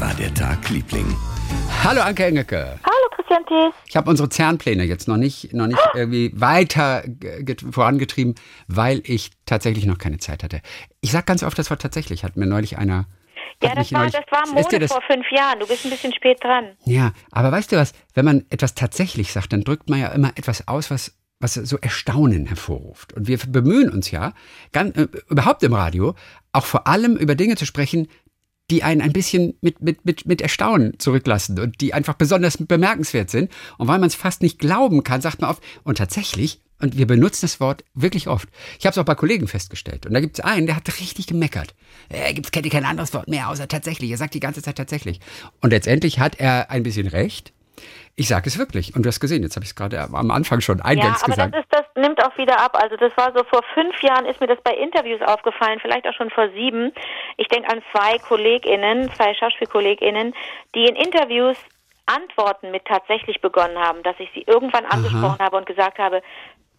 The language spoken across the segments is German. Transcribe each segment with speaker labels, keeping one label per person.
Speaker 1: War der Tag, Liebling?
Speaker 2: Hallo Anke Engelke.
Speaker 3: Hallo Christian Thies.
Speaker 2: Ich habe unsere Zernpläne jetzt noch nicht, noch nicht irgendwie weiter vorangetrieben, weil ich tatsächlich noch keine Zeit hatte. Ich sage ganz oft das Wort tatsächlich, hat mir neulich einer.
Speaker 3: Ja, das war, neulich, das war Mode vor fünf Jahren. Du bist ein bisschen spät dran.
Speaker 2: Ja, aber weißt du was, wenn man etwas tatsächlich sagt, dann drückt man ja immer etwas aus, was was so Erstaunen hervorruft. Und wir bemühen uns ja, ganz, äh, überhaupt im Radio, auch vor allem über Dinge zu sprechen, die einen ein bisschen mit, mit, mit, mit Erstaunen zurücklassen und die einfach besonders bemerkenswert sind. Und weil man es fast nicht glauben kann, sagt man oft, und tatsächlich, und wir benutzen das Wort wirklich oft. Ich habe es auch bei Kollegen festgestellt. Und da gibt es einen, der hat richtig gemeckert. Er gibt kennt kein anderes Wort mehr, außer tatsächlich. Er sagt die ganze Zeit tatsächlich. Und letztendlich hat er ein bisschen recht. Ich sage es wirklich. Und du hast gesehen, jetzt habe ich es gerade am Anfang schon eingangs
Speaker 3: ja, aber
Speaker 2: gesagt.
Speaker 3: Das, ist, das nimmt auch wieder ab. Also das war so vor fünf Jahren ist mir das bei Interviews aufgefallen, vielleicht auch schon vor sieben. Ich denke an zwei KollegInnen, zwei SchauspielkollegInnen, die in Interviews Antworten mit tatsächlich begonnen haben, dass ich sie irgendwann angesprochen Aha. habe und gesagt habe,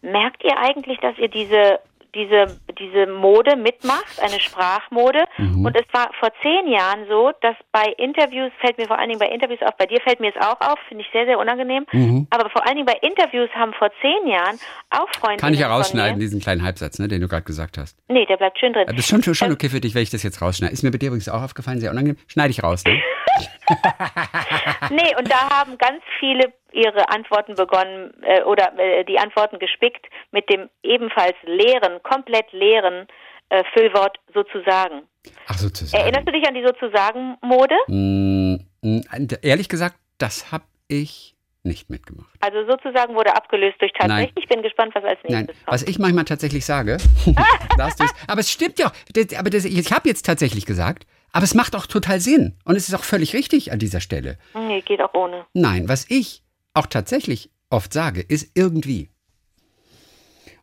Speaker 3: merkt ihr eigentlich, dass ihr diese diese, diese Mode mitmacht, eine Sprachmode. Mhm. Und es war vor zehn Jahren so, dass bei Interviews, fällt mir vor allen Dingen bei Interviews auf, bei dir fällt mir es auch auf, finde ich sehr, sehr unangenehm. Mhm. Aber vor allen Dingen bei Interviews haben vor zehn Jahren auch Freunde.
Speaker 2: Kann ich ja rausschneiden, diesen kleinen Halbsatz, ne, den du gerade gesagt hast.
Speaker 3: Nee, der bleibt schön drin.
Speaker 2: Das ist schon, schon ähm, okay für dich, wenn ich das jetzt rausschneide. Ist mir bei dir übrigens auch aufgefallen, sehr unangenehm. Schneide ich raus, ne?
Speaker 3: nee, und da haben ganz viele ihre Antworten begonnen äh, oder äh, die Antworten gespickt mit dem ebenfalls leeren, komplett leeren äh, Füllwort sozusagen.
Speaker 2: Ach, sozusagen.
Speaker 3: Erinnerst du dich an die sozusagen-Mode?
Speaker 2: Mm, mm, ehrlich gesagt, das habe ich nicht mitgemacht.
Speaker 3: Also sozusagen wurde abgelöst durch tatsächlich. Nein. Ich bin gespannt, was als nächstes Nein. kommt.
Speaker 2: Was ich manchmal tatsächlich sage, aber es stimmt ja. Aber das, ich habe jetzt tatsächlich gesagt, aber es macht auch total Sinn. Und es ist auch völlig richtig an dieser Stelle.
Speaker 3: Nee, geht auch ohne.
Speaker 2: Nein, was ich auch tatsächlich oft sage, ist irgendwie.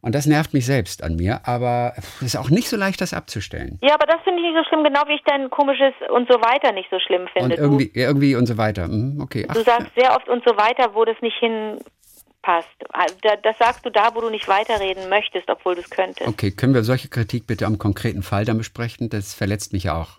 Speaker 2: Und das nervt mich selbst an mir, aber es ist auch nicht so leicht, das abzustellen.
Speaker 3: Ja, aber das finde ich nicht so schlimm, genau wie ich dein komisches und so weiter nicht so schlimm finde.
Speaker 2: Und irgendwie, du, irgendwie und so weiter. Mhm, okay.
Speaker 3: Ach, du sagst sehr oft und so weiter, wo das nicht hinpasst. Das sagst du da, wo du nicht weiterreden möchtest, obwohl du es könntest.
Speaker 2: Okay, können wir solche Kritik bitte am konkreten Fall dann besprechen? Das verletzt mich ja auch.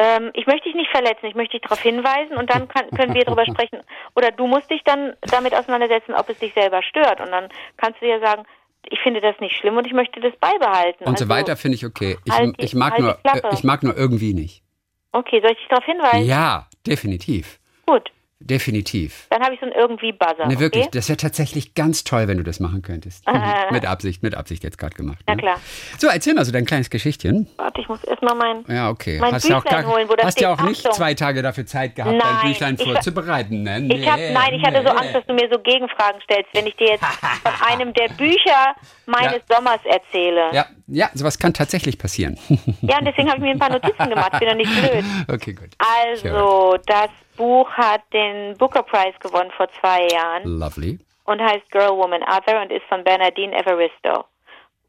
Speaker 3: Ähm, ich möchte dich nicht verletzen, ich möchte dich darauf hinweisen und dann kann, können wir darüber sprechen. Oder du musst dich dann damit auseinandersetzen, ob es dich selber stört. Und dann kannst du ja sagen, ich finde das nicht schlimm und ich möchte das beibehalten.
Speaker 2: Und also, so weiter finde ich okay. Ich, halt die, ich, mag halt nur, äh, ich mag nur irgendwie nicht.
Speaker 3: Okay, soll ich dich darauf hinweisen?
Speaker 2: Ja, definitiv.
Speaker 3: Gut.
Speaker 2: Definitiv.
Speaker 3: Dann habe ich so ein irgendwie Buzzer.
Speaker 2: Ne, wirklich, okay? das wäre tatsächlich ganz toll, wenn du das machen könntest. mit Absicht, mit Absicht jetzt gerade gemacht.
Speaker 3: Na ne? klar.
Speaker 2: So, erzähl mal so dein kleines Geschichtchen.
Speaker 3: Warte, ich muss erstmal mein,
Speaker 2: ja, okay.
Speaker 3: mein
Speaker 2: hast
Speaker 3: Büchlein
Speaker 2: ja auch gar,
Speaker 3: holen, wo das
Speaker 2: Hast ja auch nicht Achtung. zwei Tage dafür Zeit gehabt,
Speaker 3: nein,
Speaker 2: dein Büchlein vorzubereiten. Ne?
Speaker 3: Nee, ich hab, nein, ich hatte so Angst, dass du mir so Gegenfragen stellst, wenn ich dir jetzt von einem der Bücher meines ja. Sommers erzähle.
Speaker 2: Ja, ja, sowas kann tatsächlich passieren.
Speaker 3: ja, und deswegen habe ich mir ein paar Notizen gemacht. Ich bin doch nicht blöd.
Speaker 2: Okay, gut.
Speaker 3: Also, das Buch hat den Booker Prize gewonnen vor zwei Jahren.
Speaker 2: Lovely.
Speaker 3: Und heißt Girl, Woman, Other und ist von Bernadine Evaristo.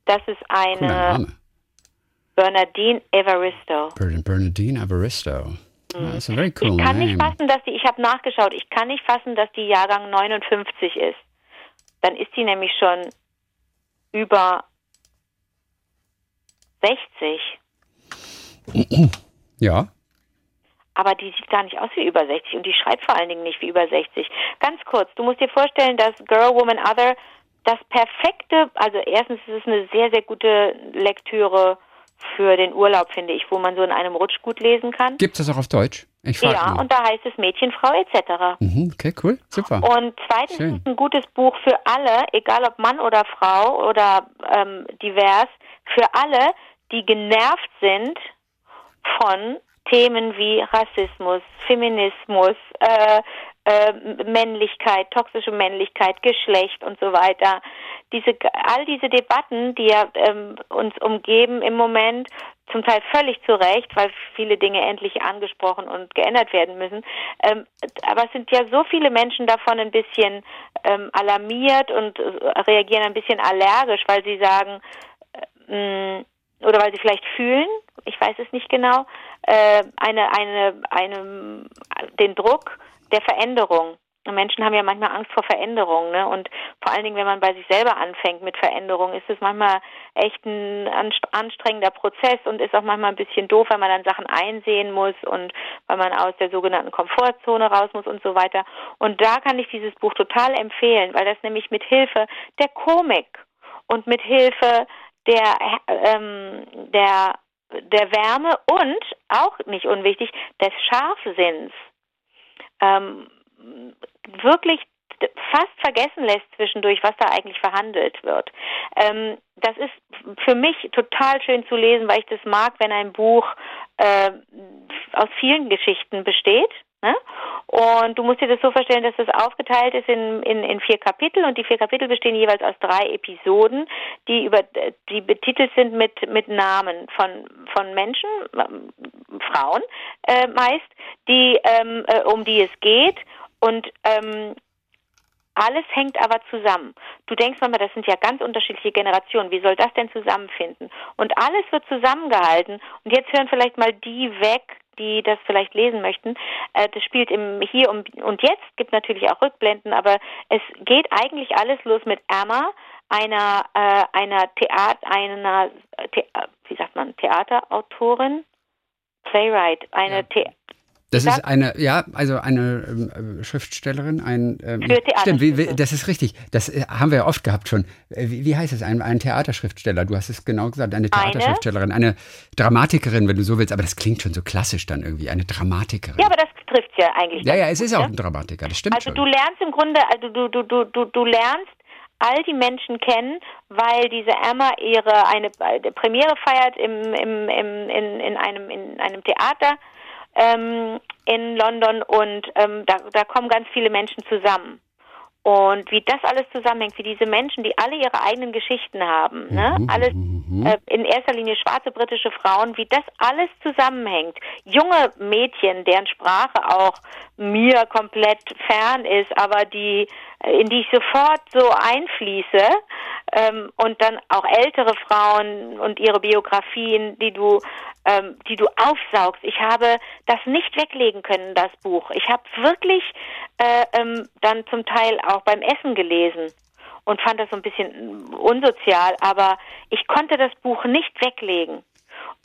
Speaker 3: Das ist eine. Bernadine Evaristo.
Speaker 2: Bernadine Evaristo. Mm. That's a very cool
Speaker 3: ich kann
Speaker 2: name.
Speaker 3: nicht fassen, dass die, ich habe nachgeschaut, ich kann nicht fassen, dass die Jahrgang 59 ist. Dann ist die nämlich schon über 60.
Speaker 2: Ja
Speaker 3: aber die sieht gar nicht aus wie über 60 und die schreibt vor allen Dingen nicht wie über 60. Ganz kurz, du musst dir vorstellen, dass Girl, Woman, Other das perfekte, also erstens ist es eine sehr, sehr gute Lektüre für den Urlaub, finde ich, wo man so in einem Rutsch gut lesen kann.
Speaker 2: Gibt es das auch auf Deutsch?
Speaker 3: Ich ja, nur. und da heißt es Mädchen, Frau etc.
Speaker 2: Mhm, okay, cool, super.
Speaker 3: Und zweitens Schön. ist es ein gutes Buch für alle, egal ob Mann oder Frau oder ähm, divers, für alle, die genervt sind von Themen wie Rassismus, Feminismus, äh, äh, Männlichkeit, toxische Männlichkeit, Geschlecht und so weiter. Diese, all diese Debatten, die ja ähm, uns umgeben im Moment, zum Teil völlig zu Recht, weil viele Dinge endlich angesprochen und geändert werden müssen. Ähm, aber es sind ja so viele Menschen davon ein bisschen ähm, alarmiert und äh, reagieren ein bisschen allergisch, weil sie sagen, äh, oder weil sie vielleicht fühlen, ich weiß es nicht genau, äh, eine, eine, eine, den Druck der Veränderung Menschen haben ja manchmal Angst vor Veränderung, ne? Und vor allen Dingen, wenn man bei sich selber anfängt mit Veränderung, ist es manchmal echt ein anstrengender Prozess und ist auch manchmal ein bisschen doof, weil man dann Sachen einsehen muss und weil man aus der sogenannten Komfortzone raus muss und so weiter. Und da kann ich dieses Buch total empfehlen, weil das nämlich mit Hilfe der Komik und mit Hilfe der ähm, der der Wärme und auch nicht unwichtig des Scharfsinns ähm, wirklich fast vergessen lässt zwischendurch, was da eigentlich verhandelt wird. Ähm, das ist für mich total schön zu lesen, weil ich das mag, wenn ein Buch äh, aus vielen Geschichten besteht. Ne? Und du musst dir das so vorstellen, dass das aufgeteilt ist in, in, in vier Kapitel und die vier Kapitel bestehen jeweils aus drei Episoden, die über die betitelt sind mit, mit Namen von, von Menschen, äh, Frauen äh, meist, die ähm, äh, um die es geht und ähm, alles hängt aber zusammen. Du denkst manchmal, das sind ja ganz unterschiedliche Generationen. Wie soll das denn zusammenfinden? Und alles wird zusammengehalten. Und jetzt hören vielleicht mal die weg, die das vielleicht lesen möchten. Äh, das spielt im Hier und Jetzt, gibt natürlich auch Rückblenden, aber es geht eigentlich alles los mit Emma, einer äh, einer Theater einer The wie sagt man Theaterautorin, Playwright, eine ja. The
Speaker 2: das ist eine, ja, also eine ähm, Schriftstellerin, ein. Ähm, stimmt, wie, wie, das ist richtig. Das äh, haben wir ja oft gehabt schon. Äh, wie, wie heißt es? Ein, ein, Theaterschriftsteller. Du hast es genau gesagt. Eine Theaterschriftstellerin, eine? eine Dramatikerin, wenn du so willst. Aber das klingt schon so klassisch dann irgendwie. Eine Dramatikerin.
Speaker 3: Ja, aber das trifft ja eigentlich.
Speaker 2: Ja, ja, es ist auch ein Dramatiker. Das stimmt
Speaker 3: also
Speaker 2: schon.
Speaker 3: Also du lernst im Grunde, also du, du, du, du, du lernst all die Menschen kennen, weil diese Emma ihre eine äh, Premiere feiert im, im, im, in, in, einem, in einem Theater ähm, in London und ähm, da, da kommen ganz viele Menschen zusammen. Und wie das alles zusammenhängt, wie diese Menschen, die alle ihre eigenen Geschichten haben, ne? Mhm, alles mhm. äh, in erster Linie schwarze britische Frauen, wie das alles zusammenhängt. Junge Mädchen, deren Sprache auch mir komplett fern ist, aber die in die ich sofort so einfließe ähm, und dann auch ältere Frauen und ihre Biografien, die du ähm, die du aufsaugst. Ich habe das nicht weglegen können, das Buch. Ich habe wirklich äh, ähm, dann zum Teil auch beim Essen gelesen und fand das so ein bisschen unsozial, aber ich konnte das Buch nicht weglegen.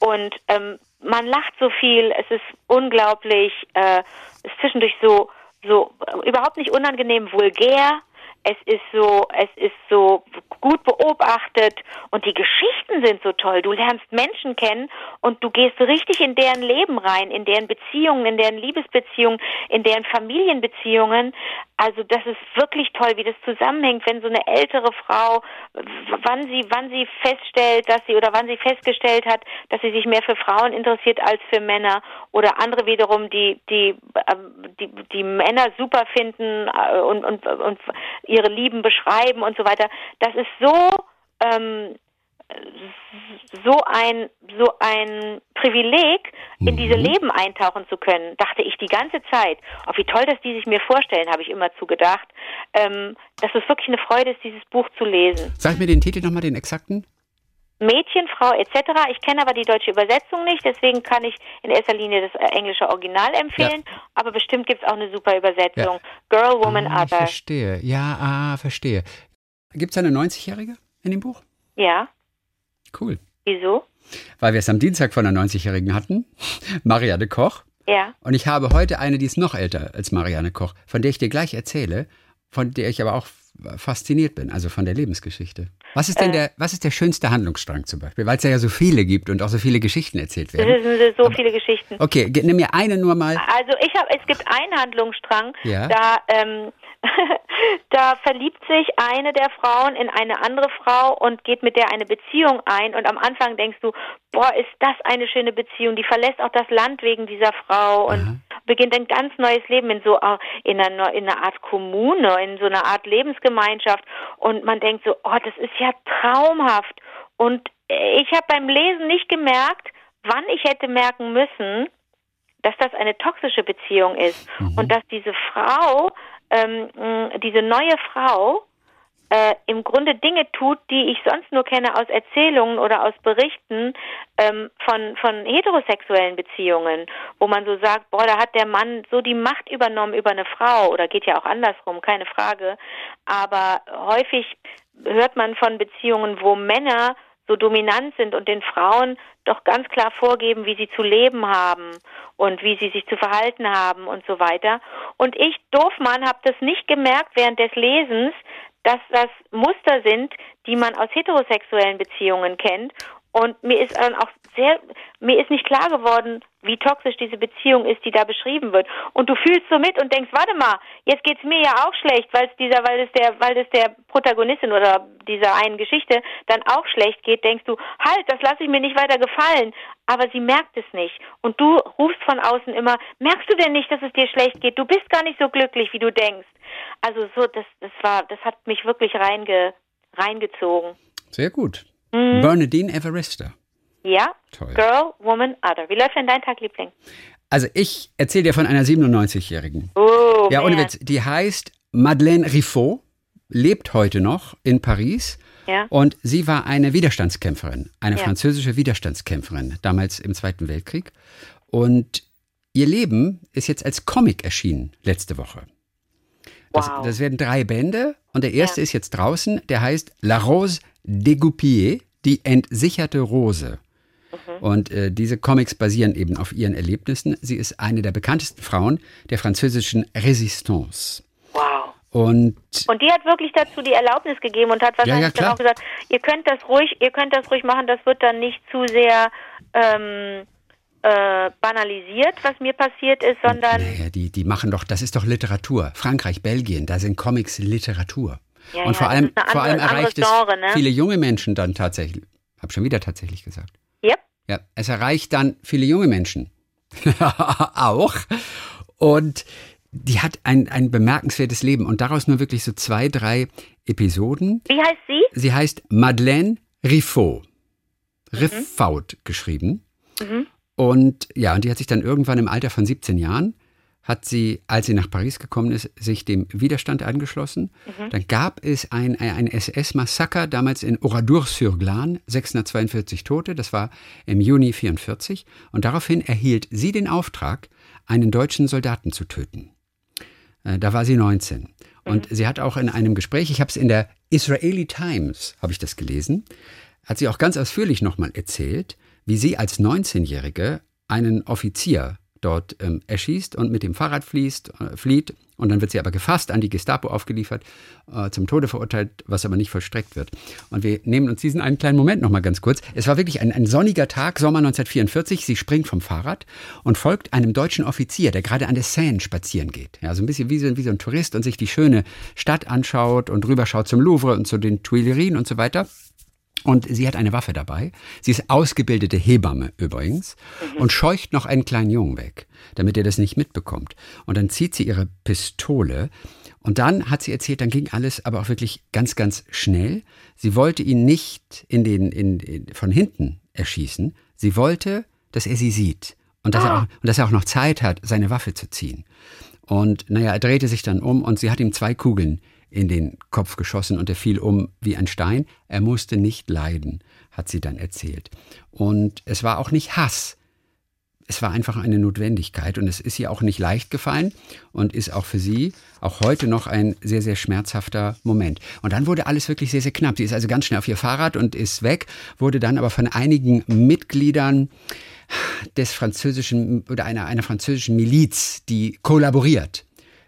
Speaker 3: Und ähm, man lacht so viel, es ist unglaublich, äh, es ist zwischendurch so, so äh, überhaupt nicht unangenehm vulgär, es ist so, es ist so gut beobachtet und die Geschichten sind so toll. Du lernst Menschen kennen und du gehst richtig in deren Leben rein, in deren Beziehungen, in deren Liebesbeziehungen, in deren Familienbeziehungen. Also das ist wirklich toll, wie das zusammenhängt, wenn so eine ältere Frau, wann sie, wann sie feststellt, dass sie oder wann sie festgestellt hat, dass sie sich mehr für Frauen interessiert als für Männer oder andere wiederum, die die ähm, die, die Männer super finden äh, und und und ihre Lieben beschreiben und so weiter. Das ist so ähm, so ein so ein Privileg, in diese mhm. Leben eintauchen zu können, dachte ich die ganze Zeit. Oh, wie toll, dass die sich mir vorstellen, habe ich immer zugedacht. Ähm, dass es wirklich eine Freude ist, dieses Buch zu lesen.
Speaker 2: Sag mir den Titel nochmal, den exakten.
Speaker 3: Mädchen, Frau etc. Ich kenne aber die deutsche Übersetzung nicht, deswegen kann ich in erster Linie das äh, englische Original empfehlen. Ja. Aber bestimmt gibt es auch eine super Übersetzung. Ja. Girl, Woman,
Speaker 2: ah,
Speaker 3: Other.
Speaker 2: Verstehe. Ja, ah, verstehe. Gibt es eine 90-Jährige in dem Buch?
Speaker 3: Ja.
Speaker 2: Cool.
Speaker 3: Wieso?
Speaker 2: Weil wir es am Dienstag von einer 90-Jährigen hatten. Marianne Koch.
Speaker 3: Ja.
Speaker 2: Und ich habe heute eine, die ist noch älter als Marianne Koch, von der ich dir gleich erzähle, von der ich aber auch fasziniert bin, also von der Lebensgeschichte. Was ist denn äh, der, was ist der schönste Handlungsstrang zum Beispiel? Weil es ja so viele gibt und auch so viele Geschichten erzählt werden.
Speaker 3: Es sind so Aber, viele Geschichten.
Speaker 2: Okay, nimm mir eine nur mal.
Speaker 3: Also ich habe, es gibt einen Handlungsstrang,
Speaker 2: ja?
Speaker 3: da ähm, da verliebt sich eine der Frauen in eine andere Frau und geht mit der eine Beziehung ein und am Anfang denkst du, boah, ist das eine schöne Beziehung. Die verlässt auch das Land wegen dieser Frau und Aha. beginnt ein ganz neues Leben in so äh, in einer, in einer Art Kommune, in so einer Art Lebensgemeinschaft und man denkt so, oh, das ist ja traumhaft. Und ich habe beim Lesen nicht gemerkt, wann ich hätte merken müssen, dass das eine toxische Beziehung ist mhm. und dass diese Frau ähm, diese neue Frau äh, im Grunde Dinge tut, die ich sonst nur kenne aus Erzählungen oder aus Berichten ähm, von, von heterosexuellen Beziehungen, wo man so sagt, boah, da hat der Mann so die Macht übernommen über eine Frau oder geht ja auch andersrum, keine Frage. Aber häufig hört man von Beziehungen, wo Männer so dominant sind und den Frauen doch ganz klar vorgeben, wie sie zu leben haben und wie sie sich zu verhalten haben und so weiter. Und ich, Doofmann, habe das nicht gemerkt während des Lesens, dass das Muster sind, die man aus heterosexuellen Beziehungen kennt. Und mir ist dann auch sehr, mir ist nicht klar geworden, wie toxisch diese Beziehung ist, die da beschrieben wird. Und du fühlst so mit und denkst, warte mal, jetzt geht's mir ja auch schlecht, weil es dieser, weil es der, weil es der Protagonistin oder dieser einen Geschichte dann auch schlecht geht, denkst du, halt, das lasse ich mir nicht weiter gefallen. Aber sie merkt es nicht. Und du rufst von außen immer, merkst du denn nicht, dass es dir schlecht geht? Du bist gar nicht so glücklich, wie du denkst. Also so, das, das war, das hat mich wirklich reinge, reingezogen.
Speaker 2: Sehr gut. Mhm. Bernadine Everester.
Speaker 3: Ja. Toll. Girl, Woman, Other. Wie läuft denn dein Tag, Liebling?
Speaker 2: Also ich erzähle dir von einer 97-Jährigen. Oh, ja, ohne Witz. Die heißt Madeleine Riffaut, lebt heute noch in Paris. Ja. Und sie war eine Widerstandskämpferin, eine ja. französische Widerstandskämpferin, damals im Zweiten Weltkrieg. Und ihr Leben ist jetzt als Comic erschienen, letzte Woche. Das, wow. das werden drei Bände und der erste ja. ist jetzt draußen, der heißt La Rose dégoupillée, die entsicherte Rose. Mhm. Und äh, diese Comics basieren eben auf ihren Erlebnissen. Sie ist eine der bekanntesten Frauen der französischen Resistance.
Speaker 3: Wow.
Speaker 2: Und,
Speaker 3: und die hat wirklich dazu die Erlaubnis gegeben und hat wahrscheinlich ja, ja, dann auch gesagt, ihr könnt das ruhig, ihr könnt das ruhig machen, das wird dann nicht zu sehr ähm, äh, banalisiert, was mir passiert ist, sondern.
Speaker 2: Naja, die, die machen doch, das ist doch Literatur. Frankreich, Belgien, da sind Comics Literatur. Ja, und vor allem, andere, vor allem erreicht Genre, ne? es viele junge Menschen dann tatsächlich. Hab schon wieder tatsächlich gesagt.
Speaker 3: Yep.
Speaker 2: Ja, es erreicht dann viele junge Menschen. auch. Und die hat ein, ein bemerkenswertes Leben und daraus nur wirklich so zwei, drei Episoden.
Speaker 3: Wie heißt sie?
Speaker 2: Sie heißt Madeleine Riffaut. Mhm. Riffaut geschrieben. Mhm. Und ja, und die hat sich dann irgendwann im Alter von 17 Jahren hat sie, als sie nach Paris gekommen ist, sich dem Widerstand angeschlossen. Mhm. Dann gab es ein, ein SS-Massaker, damals in Oradour-sur-Glane, 642 Tote, das war im Juni 44. Und daraufhin erhielt sie den Auftrag, einen deutschen Soldaten zu töten. Äh, da war sie 19. Und mhm. sie hat auch in einem Gespräch, ich habe es in der Israeli Times, habe ich das gelesen, hat sie auch ganz ausführlich nochmal erzählt, wie sie als 19-Jährige einen Offizier dort ähm, erschießt und mit dem Fahrrad fließt, äh, flieht. Und dann wird sie aber gefasst, an die Gestapo aufgeliefert, äh, zum Tode verurteilt, was aber nicht vollstreckt wird. Und wir nehmen uns diesen einen kleinen Moment nochmal ganz kurz. Es war wirklich ein, ein sonniger Tag, Sommer 1944. Sie springt vom Fahrrad und folgt einem deutschen Offizier, der gerade an der Seine spazieren geht. Ja, so ein bisschen wie so, wie so ein Tourist und sich die schöne Stadt anschaut und rüberschaut zum Louvre und zu den Tuilerien und so weiter. Und sie hat eine Waffe dabei. Sie ist ausgebildete Hebamme übrigens mhm. und scheucht noch einen kleinen Jungen weg, damit er das nicht mitbekommt. Und dann zieht sie ihre Pistole und dann hat sie erzählt, dann ging alles aber auch wirklich ganz, ganz schnell. Sie wollte ihn nicht in den, in, in von hinten erschießen. Sie wollte, dass er sie sieht und dass, ah. er auch, und dass er auch noch Zeit hat, seine Waffe zu ziehen. Und naja, er drehte sich dann um und sie hat ihm zwei Kugeln in den Kopf geschossen und er fiel um wie ein Stein. Er musste nicht leiden, hat sie dann erzählt. Und es war auch nicht Hass. Es war einfach eine Notwendigkeit und es ist ihr auch nicht leicht gefallen und ist auch für sie auch heute noch ein sehr, sehr schmerzhafter Moment. Und dann wurde alles wirklich sehr, sehr knapp. Sie ist also ganz schnell auf ihr Fahrrad und ist weg, wurde dann aber von einigen Mitgliedern des französischen oder einer, einer französischen Miliz, die kollaboriert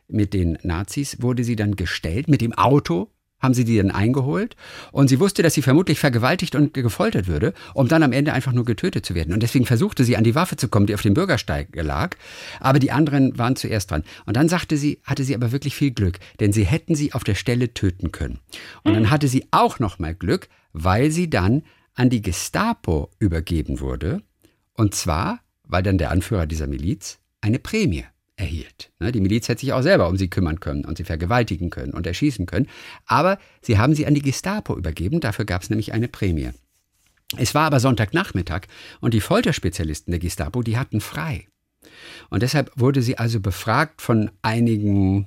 Speaker 2: mit den Nazis, wurde sie dann gestellt mit dem Auto haben sie die dann eingeholt und sie wusste, dass sie vermutlich vergewaltigt und gefoltert würde, um dann am Ende einfach nur getötet zu werden. Und deswegen versuchte sie an die Waffe zu kommen, die auf dem Bürgersteig lag, aber die anderen waren zuerst dran. Und dann sagte sie, hatte sie aber wirklich viel Glück, denn sie hätten sie auf der Stelle töten können. Und dann hatte sie auch noch mal Glück, weil sie dann an die Gestapo übergeben wurde und zwar, weil dann der Anführer dieser Miliz eine Prämie erhielt. Ne, die Miliz hätte sich auch selber um sie kümmern können und sie vergewaltigen können und erschießen können. Aber sie haben sie an die Gestapo übergeben, dafür gab es nämlich eine Prämie. Es war aber Sonntagnachmittag und die Folterspezialisten der Gestapo, die hatten frei. Und deshalb wurde sie also befragt von einigen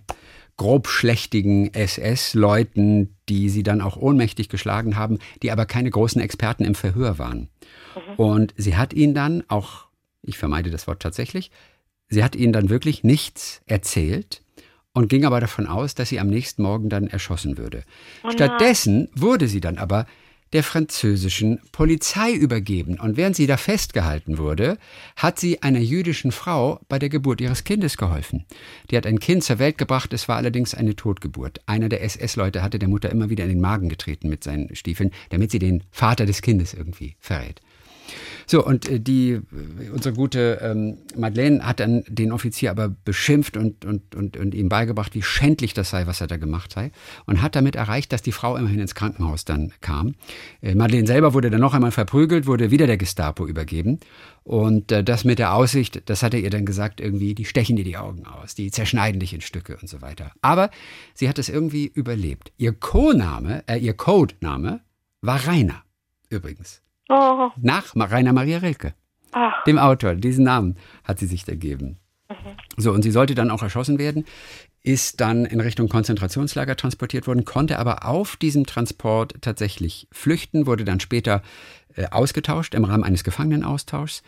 Speaker 2: grobschlächtigen SS-Leuten, die sie dann auch ohnmächtig geschlagen haben, die aber keine großen Experten im Verhör waren. Mhm. Und sie hat ihnen dann auch, ich vermeide das Wort tatsächlich, sie hat ihnen dann wirklich nichts erzählt und ging aber davon aus, dass sie am nächsten Morgen dann erschossen würde. Oh Stattdessen wurde sie dann aber der französischen Polizei übergeben. Und während sie da festgehalten wurde, hat sie einer jüdischen Frau bei der Geburt ihres Kindes geholfen. Die hat ein Kind zur Welt gebracht, es war allerdings eine Totgeburt. Einer der SS-Leute hatte der Mutter immer wieder in den Magen getreten mit seinen Stiefeln, damit sie den Vater des Kindes irgendwie verrät. So, und äh, die, äh, unsere gute ähm, Madeleine hat dann den Offizier aber beschimpft und, und, und, und ihm beigebracht, wie schändlich das sei, was er da gemacht sei. Und hat damit erreicht, dass die Frau immerhin ins Krankenhaus dann kam. Äh, Madeleine selber wurde dann noch einmal verprügelt, wurde wieder der Gestapo übergeben. Und äh, das mit der Aussicht, das hat er ihr dann gesagt, irgendwie, die stechen dir die Augen aus, die zerschneiden dich in Stücke und so weiter. Aber sie hat es irgendwie überlebt. Ihr Co-Name, äh, ihr Codename war Rainer, übrigens. Oh. Nach Rainer Maria Rilke, Ach. dem Autor. Diesen Namen hat sie sich ergeben. Mhm. So, und sie sollte dann auch erschossen werden, ist dann in Richtung Konzentrationslager transportiert worden, konnte aber auf diesem Transport tatsächlich flüchten, wurde dann später äh, ausgetauscht im Rahmen eines Gefangenenaustauschs.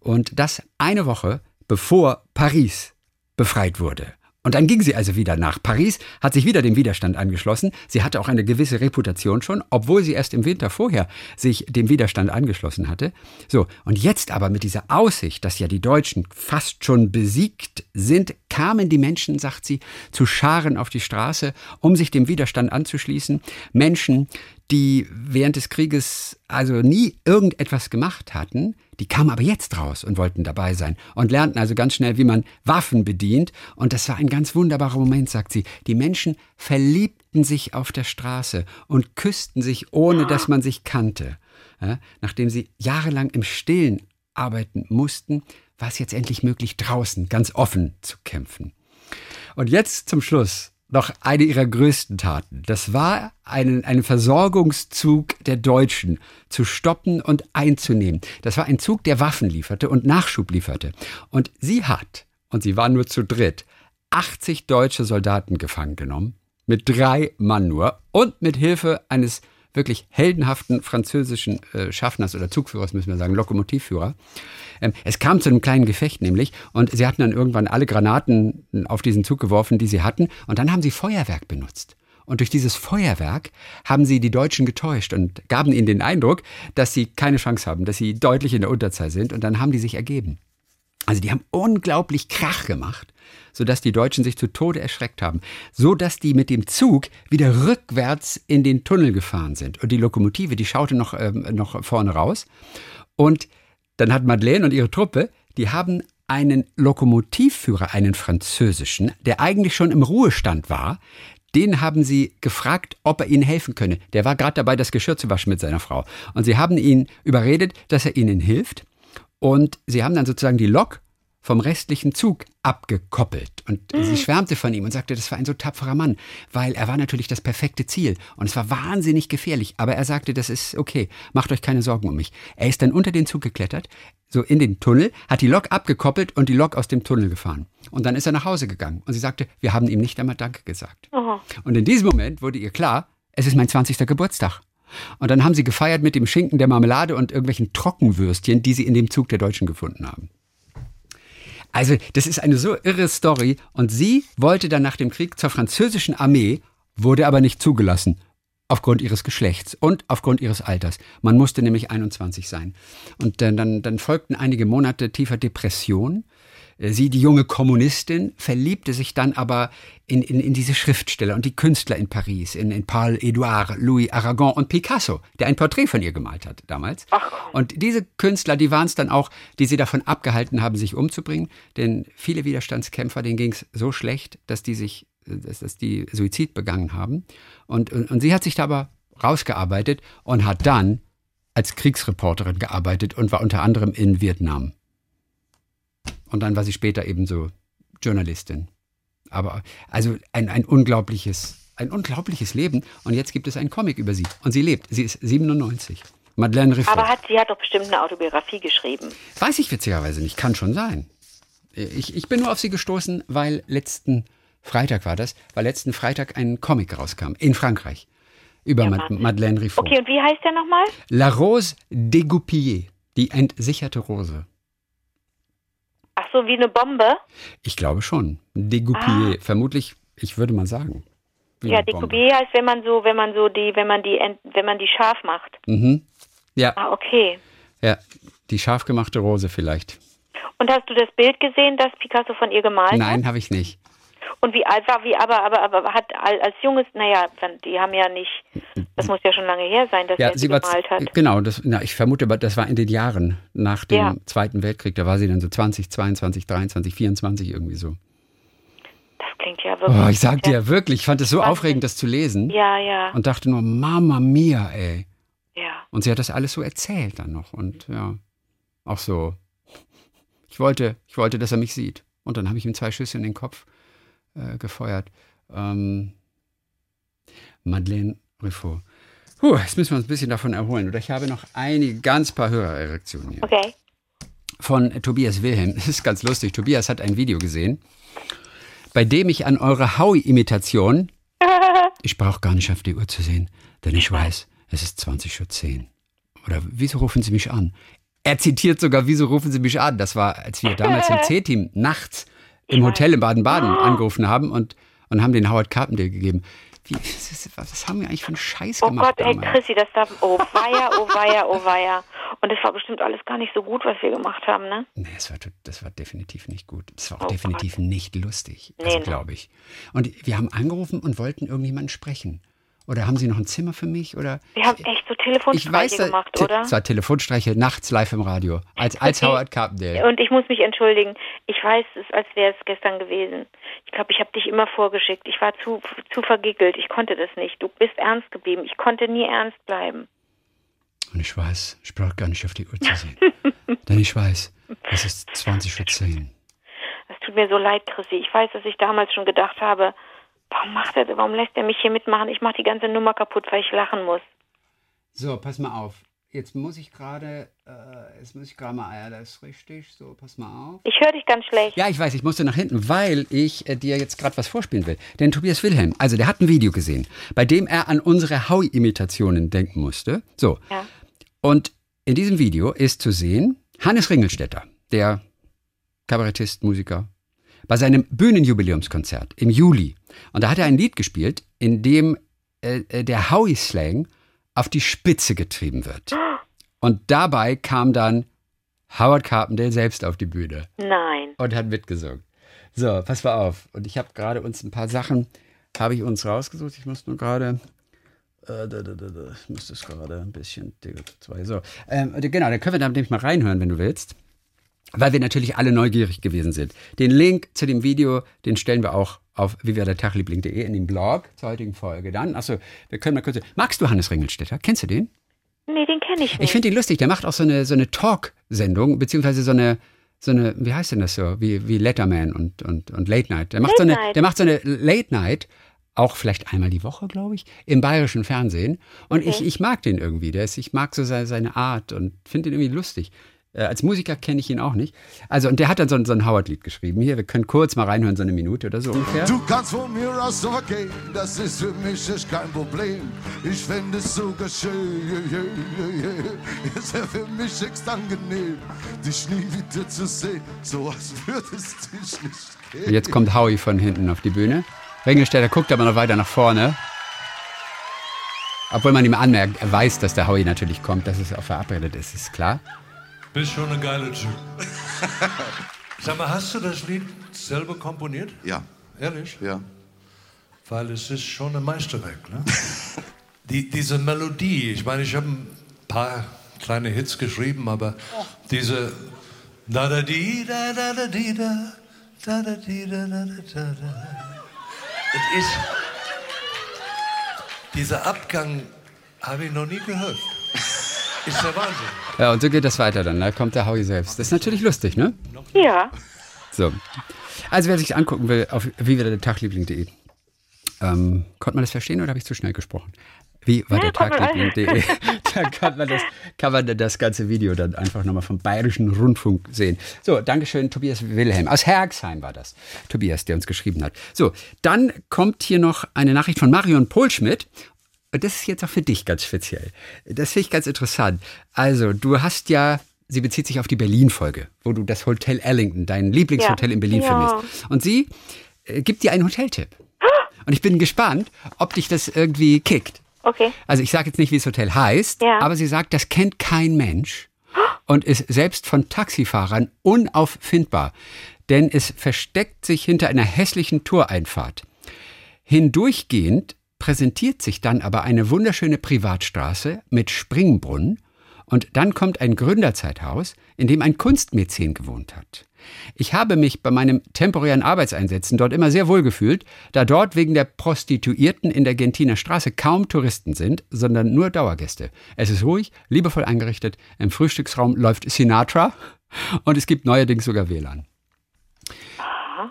Speaker 2: Und das eine Woche bevor Paris befreit wurde. Und dann ging sie also wieder nach Paris, hat sich wieder dem Widerstand angeschlossen. Sie hatte auch eine gewisse Reputation schon, obwohl sie erst im Winter vorher sich dem Widerstand angeschlossen hatte. So, und jetzt aber mit dieser Aussicht, dass ja die Deutschen fast schon besiegt sind, kamen die Menschen, sagt sie, zu Scharen auf die Straße, um sich dem Widerstand anzuschließen. Menschen, die während des Krieges also nie irgendetwas gemacht hatten, die kamen aber jetzt raus und wollten dabei sein und lernten also ganz schnell, wie man Waffen bedient. Und das war ein ganz wunderbarer Moment, sagt sie. Die Menschen verliebten sich auf der Straße und küssten sich, ohne dass man sich kannte. Ja, nachdem sie jahrelang im Stillen arbeiten mussten, war es jetzt endlich möglich, draußen ganz offen zu kämpfen. Und jetzt zum Schluss noch eine ihrer größten Taten. Das war einen, einen Versorgungszug der Deutschen zu stoppen und einzunehmen. Das war ein Zug, der Waffen lieferte und Nachschub lieferte. Und sie hat, und sie waren nur zu dritt, 80 deutsche Soldaten gefangen genommen, mit drei Mann nur und mit Hilfe eines wirklich heldenhaften französischen äh, Schaffners oder Zugführers, müssen wir sagen, Lokomotivführer. Ähm, es kam zu einem kleinen Gefecht nämlich und sie hatten dann irgendwann alle Granaten auf diesen Zug geworfen, die sie hatten und dann haben sie Feuerwerk benutzt. Und durch dieses Feuerwerk haben sie die Deutschen getäuscht und gaben ihnen den Eindruck, dass sie keine Chance haben, dass sie deutlich in der Unterzahl sind und dann haben die sich ergeben. Also die haben unglaublich Krach gemacht, sodass die Deutschen sich zu Tode erschreckt haben, sodass die mit dem Zug wieder rückwärts in den Tunnel gefahren sind. Und die Lokomotive, die schaute noch, ähm, noch vorne raus. Und dann hat Madeleine und ihre Truppe, die haben einen Lokomotivführer, einen französischen, der eigentlich schon im Ruhestand war, den haben sie gefragt, ob er ihnen helfen könne. Der war gerade dabei, das Geschirr zu waschen mit seiner Frau. Und sie haben ihn überredet, dass er ihnen hilft. Und sie haben dann sozusagen die Lok vom restlichen Zug abgekoppelt. Und mhm. sie schwärmte von ihm und sagte, das war ein so tapferer Mann, weil er war natürlich das perfekte Ziel. Und es war wahnsinnig gefährlich. Aber er sagte, das ist okay, macht euch keine Sorgen um mich. Er ist dann unter den Zug geklettert, so in den Tunnel, hat die Lok abgekoppelt und die Lok aus dem Tunnel gefahren. Und dann ist er nach Hause gegangen. Und sie sagte, wir haben ihm nicht einmal Danke gesagt. Aha. Und in diesem Moment wurde ihr klar, es ist mein 20. Geburtstag. Und dann haben sie gefeiert mit dem Schinken der Marmelade und irgendwelchen Trockenwürstchen, die sie in dem Zug der Deutschen gefunden haben. Also, das ist eine so irre Story. Und sie wollte dann nach dem Krieg zur französischen Armee, wurde aber nicht zugelassen. Aufgrund ihres Geschlechts und aufgrund ihres Alters. Man musste nämlich 21 sein. Und dann, dann, dann folgten einige Monate tiefer Depression. Äh, sie, die junge Kommunistin, verliebte sich dann aber in, in, in diese Schriftsteller und die Künstler in Paris, in, in Paul Edouard, Louis Aragon und Picasso, der ein Porträt von ihr gemalt hat damals. Ach. Und diese Künstler, die waren es dann auch, die sie davon abgehalten haben, sich umzubringen. Denn viele Widerstandskämpfer, denen ging es so schlecht, dass die sich, dass, dass die Suizid begangen haben. Und, und, und sie hat sich da aber rausgearbeitet und hat dann als Kriegsreporterin gearbeitet und war unter anderem in Vietnam. Und dann war sie später eben so Journalistin. Aber also ein, ein unglaubliches, ein unglaubliches Leben. Und jetzt gibt es einen Comic über sie. Und sie lebt. Sie ist 97. Madeleine Riffel.
Speaker 3: Aber hat, sie hat doch bestimmt eine Autobiografie geschrieben.
Speaker 2: Weiß ich witzigerweise nicht. Kann schon sein. Ich, ich bin nur auf sie gestoßen, weil letzten Freitag war das, weil letzten Freitag ein Comic rauskam in Frankreich über
Speaker 3: Ja.
Speaker 2: Madeleine Riffaut.
Speaker 3: Okay, und wie heißt der nochmal?
Speaker 2: La Rose dégoupillée, die entsicherte Rose.
Speaker 3: So, wie eine Bombe.
Speaker 2: Ich glaube schon. Dégoupillée, vermutlich, ich würde mal sagen.
Speaker 3: Ah. Ja. Decoupé heißt, wenn man so, wenn man so die, wenn man die, wenn man die scharf macht.
Speaker 2: Mhm. Ja,
Speaker 3: Ah, okay.
Speaker 2: ja, die scharf gemachte Rose vielleicht.
Speaker 3: Und hast du das Bild gesehen, das Picasso von ihr gemalt hat?
Speaker 2: Nein, habe ich nicht.
Speaker 3: Und wie alt war, wie, aber, aber, aber hat al- als junges, naja, die haben ja nicht, das muss ja schon lange her sein, dass
Speaker 2: Ja,
Speaker 3: er sie
Speaker 2: sie war
Speaker 3: gemalt hat.
Speaker 2: genau. Das, na, ich vermute, aber das war in den Jahren nach dem
Speaker 3: Ja.
Speaker 2: Zweiten Weltkrieg. Da war sie dann so 20, 22, 23, 24 irgendwie so.
Speaker 3: Das klingt ja wirklich.
Speaker 2: Oh, ich sag dir wirklich, ich fand es so
Speaker 3: Wahnsinn.
Speaker 2: aufregend, das zu lesen
Speaker 3: Ja, ja,
Speaker 2: und dachte nur, Mama mia, ey.
Speaker 3: ja.
Speaker 2: Und sie hat das alles so erzählt dann noch und ja, auch so. Ich wollte, ich wollte, dass er mich sieht. Und dann habe ich ihm zwei Schüsse in den Kopf äh, gefeuert. Ähm, Madeleine Riffaut. Puh, jetzt müssen wir uns ein bisschen davon erholen. Oder ich habe noch einige ganz paar Hörererektionen hier.
Speaker 3: Okay.
Speaker 2: Von Tobias Wilhelm. Das ist ganz lustig. Tobias hat ein Video gesehen, bei dem ich an eure Howie-Imitation ich brauche gar nicht auf die Uhr zu sehen, denn ich weiß, es ist 20 Uhr 10. Oder wieso rufen Sie mich an? Er zitiert sogar, wieso rufen Sie mich an? Das war, als wir damals im C-Team nachts im Hotel in Baden-Baden angerufen haben und, und haben den Howard Carpendale gegeben. Wie, was, haben wir eigentlich für einen Scheiß
Speaker 3: Oh
Speaker 2: gemacht
Speaker 3: Gott, ey
Speaker 2: damals?
Speaker 3: Chrissy, das darf, oh weia, oh weia, oh weia. Und das war bestimmt alles gar nicht so gut, was wir gemacht haben, ne?
Speaker 2: Nee, das war, das war definitiv nicht gut. Das war auch
Speaker 3: Oh
Speaker 2: definitiv nicht lustig.
Speaker 3: Nee,
Speaker 2: Also glaube ich. Und wir haben angerufen und wollten irgendjemanden sprechen. Oder haben Sie noch ein Zimmer für mich? Oder
Speaker 3: Wir haben echt so
Speaker 2: ich
Speaker 3: Telefonstreiche
Speaker 2: weiß, da-
Speaker 3: gemacht,
Speaker 2: te-
Speaker 3: oder?
Speaker 2: es war Telefonstreiche nachts live im Radio. Als, als
Speaker 3: Okay.
Speaker 2: Howard Carpendale.
Speaker 3: Und ich muss mich entschuldigen. Ich weiß es, als wäre es gestern gewesen. Ich glaube, ich habe dich immer vorgeschickt. Ich war zu, zu vergickelt. Ich konnte das nicht. Du bist ernst geblieben. Ich konnte nie ernst bleiben.
Speaker 2: Und ich weiß, ich brauche gar nicht auf die Uhr zu sehen. Denn ich weiß, es ist 20 vor 10.
Speaker 3: Es tut mir so leid, Chrissy. Ich weiß, dass ich damals schon gedacht habe, warum macht er, warum lässt er mich hier mitmachen? Ich mache die ganze Nummer kaputt, weil ich lachen muss.
Speaker 2: So, pass mal auf. Jetzt muss ich gerade, äh, jetzt muss ich gerade mal, ja, das ist richtig, so, pass mal auf.
Speaker 3: Ich höre dich ganz schlecht.
Speaker 2: Ja, ich weiß, ich musste nach hinten, weil ich äh, dir jetzt gerade was vorspielen will. Denn Tobias Wilhelm, also der hat ein Video gesehen, bei dem er an unsere Howie-Imitationen denken musste. So.
Speaker 3: Ja.
Speaker 2: Und in diesem Video ist zu sehen Hannes Ringelstetter, der Kabarettist, Musiker, bei seinem Bühnenjubiläumskonzert im Juli. Und da hat er ein Lied gespielt, in dem äh, äh, der Howie-Slang auf die Spitze getrieben wird. Und dabei kam dann Howard Carpendale selbst auf die Bühne
Speaker 3: Nein.
Speaker 2: und hat mitgesungen. So, pass mal auf. Und ich habe gerade uns ein paar Sachen, habe ich uns rausgesucht. Ich muss nur gerade, äh, ich muss das gerade ein bisschen, zwei, so. Ähm, genau, dann können wir da nämlich mal reinhören, wenn du willst. Weil wir natürlich alle neugierig gewesen sind. Den Link zu dem Video, den stellen wir auch auf viviadertachliebling.de in den Blog zur heutigen Folge dann. Achso, wir können mal kurz. Magst du Hannes Ringelstetter? Kennst du den?
Speaker 3: Nee, den kenne ich
Speaker 2: Ich
Speaker 3: nicht.
Speaker 2: finde ihn lustig. Der macht auch so eine, so eine Talk-Sendung, beziehungsweise so eine, so eine, wie heißt denn das so? Wie, wie Letterman und, und, und Late Night. Der macht, so
Speaker 3: Late
Speaker 2: eine,
Speaker 3: Night.
Speaker 2: der macht so eine Late Night, auch vielleicht einmal die Woche, glaube ich, im bayerischen Fernsehen. Und ich, ich mag den irgendwie. Der ist, ich mag so seine, seine Art und finde ihn irgendwie lustig. Äh, als Musiker kenne ich ihn auch nicht. Also, und der hat dann so, ein- so ein Howard-Lied geschrieben. Hier, wir können kurz mal reinhören, so eine Minute oder so ungefähr.
Speaker 1: Du kannst von mir aus so gehen, das ist für mich echt kein Problem. Ich fände es sogar schön, es wäre für mich echt angenehm, dich nie wieder zu sehen, so als würde es dich nicht geben.
Speaker 2: Jetzt kommt Howie von hinten auf die Bühne. Ringelstetter guckt aber noch weiter nach vorne. Obwohl man ihm anmerkt, er weiß, dass der Howie natürlich kommt, dass es auch verabredet ist, ist klar.
Speaker 4: Bist schon ein geiler Typ. Sag mal, hast du das Lied selber komponiert?
Speaker 1: Ja,
Speaker 4: Ehrlich?
Speaker 1: ja.
Speaker 4: Weil es ist schon ein Meisterwerk, ne? Die, diese Melodie, ich meine, ich habe ein paar kleine Hits geschrieben, aber diese da da di da da da di da da da di da da da da da. Es ist dieser Abgang habe ich noch nie gehört. Ist der Wahnsinn.
Speaker 2: Ja, und so geht das weiter dann. Da kommt der Howie selbst. Das ist natürlich lustig, ne?
Speaker 3: Ja.
Speaker 2: So. Also, wer sich angucken will, auf wiewiederdertagliebling.de. Ähm, konnte man das verstehen oder habe ich zu schnell gesprochen? Wie war
Speaker 3: Ja,
Speaker 2: der
Speaker 3: kann man
Speaker 2: Tagliebling.de? Da kann man, das, kann man das ganze Video dann einfach nochmal vom Bayerischen Rundfunk sehen. So, Dankeschön, Tobias Wilhelm. Aus Herxheim war das. Tobias, der uns geschrieben hat. So, dann kommt hier noch eine Nachricht von Marion Polschmidt. Und das ist jetzt auch für dich ganz speziell. Das finde ich ganz interessant. Also, du hast ja, sie bezieht sich auf die Berlin-Folge, wo du das Hotel Ellington, dein Lieblingshotel
Speaker 3: Ja.
Speaker 2: in Berlin
Speaker 3: Ja.
Speaker 2: vermisst. Und sie äh, gibt dir einen Hoteltipp. Und ich bin gespannt, ob dich das irgendwie kickt.
Speaker 3: Okay.
Speaker 2: Also ich sage jetzt nicht, wie das Hotel heißt,
Speaker 3: Ja.
Speaker 2: aber sie sagt, das kennt kein Mensch und ist selbst von Taxifahrern unauffindbar, denn es versteckt sich hinter einer hässlichen Toreinfahrt. Hindurchgehend präsentiert sich dann aber eine wunderschöne Privatstraße mit Springbrunnen und dann kommt ein Gründerzeithaus, in dem ein Kunstmäzen gewohnt hat. Ich habe mich bei meinem temporären Arbeitseinsätzen dort immer sehr wohl gefühlt, da dort wegen der Prostituierten in der Gentiner Straße kaum Touristen sind, sondern nur Dauergäste. Es ist ruhig, liebevoll eingerichtet, im Frühstücksraum läuft Sinatra und es gibt neuerdings sogar WLAN.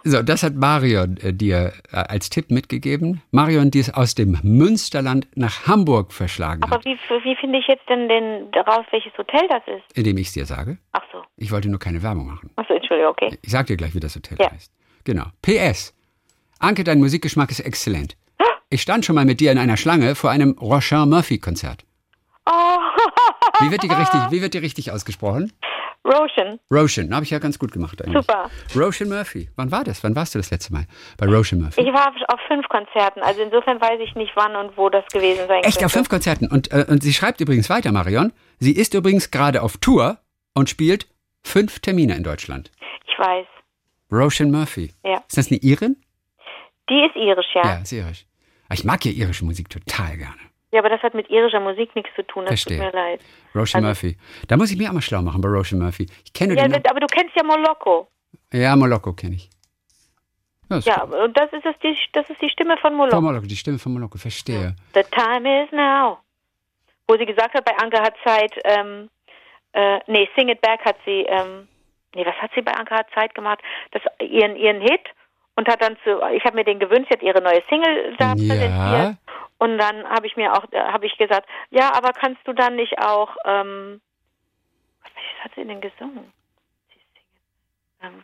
Speaker 2: So, das hat Marion äh, dir äh, als Tipp mitgegeben. Marion, die es aus dem Münsterland nach Hamburg verschlagen
Speaker 3: Aber
Speaker 2: hat,
Speaker 3: wie, wie finde ich jetzt denn den, raus, welches Hotel das ist?
Speaker 2: indem ich es dir sage.
Speaker 3: Ach so.
Speaker 2: Ich wollte nur keine Werbung machen.
Speaker 3: Ach so, Entschuldigung, okay.
Speaker 2: Ich sag dir gleich, wie das Hotel
Speaker 3: Ja.
Speaker 2: heißt. Genau. PS. Anke, dein Musikgeschmack ist exzellent. Ich stand schon mal mit dir in einer Schlange vor einem Rochin Murphy-Konzert.
Speaker 3: Oh,
Speaker 2: Wie wird die richtig, wie wird die richtig ausgesprochen?
Speaker 3: Roshan,
Speaker 2: Roshan, habe ich ja ganz gut gemacht eigentlich.
Speaker 3: super.
Speaker 2: Roshan Murphy. Wann war das? Wann warst du das letzte Mal bei Roshan Murphy?
Speaker 3: Ich war auf fünf Konzerten, also insofern weiß ich nicht, wann und wo das gewesen sein
Speaker 2: Echt,
Speaker 3: könnte.
Speaker 2: auf fünf Konzerten. Und, äh, und sie schreibt übrigens weiter, Marion. Sie ist übrigens gerade auf Tour und spielt fünf Termine in Deutschland.
Speaker 3: Ich weiß.
Speaker 2: Roshan Murphy.
Speaker 3: Ja.
Speaker 2: Ist das eine Irin?
Speaker 3: Die ist irisch, ja.
Speaker 2: Ja, ist irisch. Ich mag ja irische Musik total gerne.
Speaker 3: Ja, aber das hat mit irischer Musik nichts zu tun. Das
Speaker 2: Verstehe.
Speaker 3: tut mir leid.
Speaker 2: Roshan
Speaker 3: Also-
Speaker 2: Murphy. Da muss ich mich auch mal schlau machen bei Roshan Murphy. Ich kenne
Speaker 3: Ja,
Speaker 2: den.
Speaker 3: aber du kennst ja Moloko.
Speaker 2: Ja, Moloko kenne ich. Ja, ist
Speaker 3: Ja,
Speaker 2: gut.
Speaker 3: und das ist, es die, das ist die Stimme von Moloko.
Speaker 2: Von Moloko, die Stimme von Moloko, verstehe.
Speaker 3: The time is now. Wo sie gesagt hat, bei Anke hat Zeit, ähm, äh, nee, Sing It Back hat sie, ähm, nee, was hat sie bei Anke hat Zeit gemacht? Das, ihren, ihren Hit und hat dann zu, ich habe mir den gewünscht, sie hat ihre neue Single da
Speaker 2: Ja.
Speaker 3: präsentiert. Und dann habe ich mir auch, äh, habe ich gesagt, ja, aber kannst du dann nicht auch, ähm, was hat sie denn gesungen? Ähm,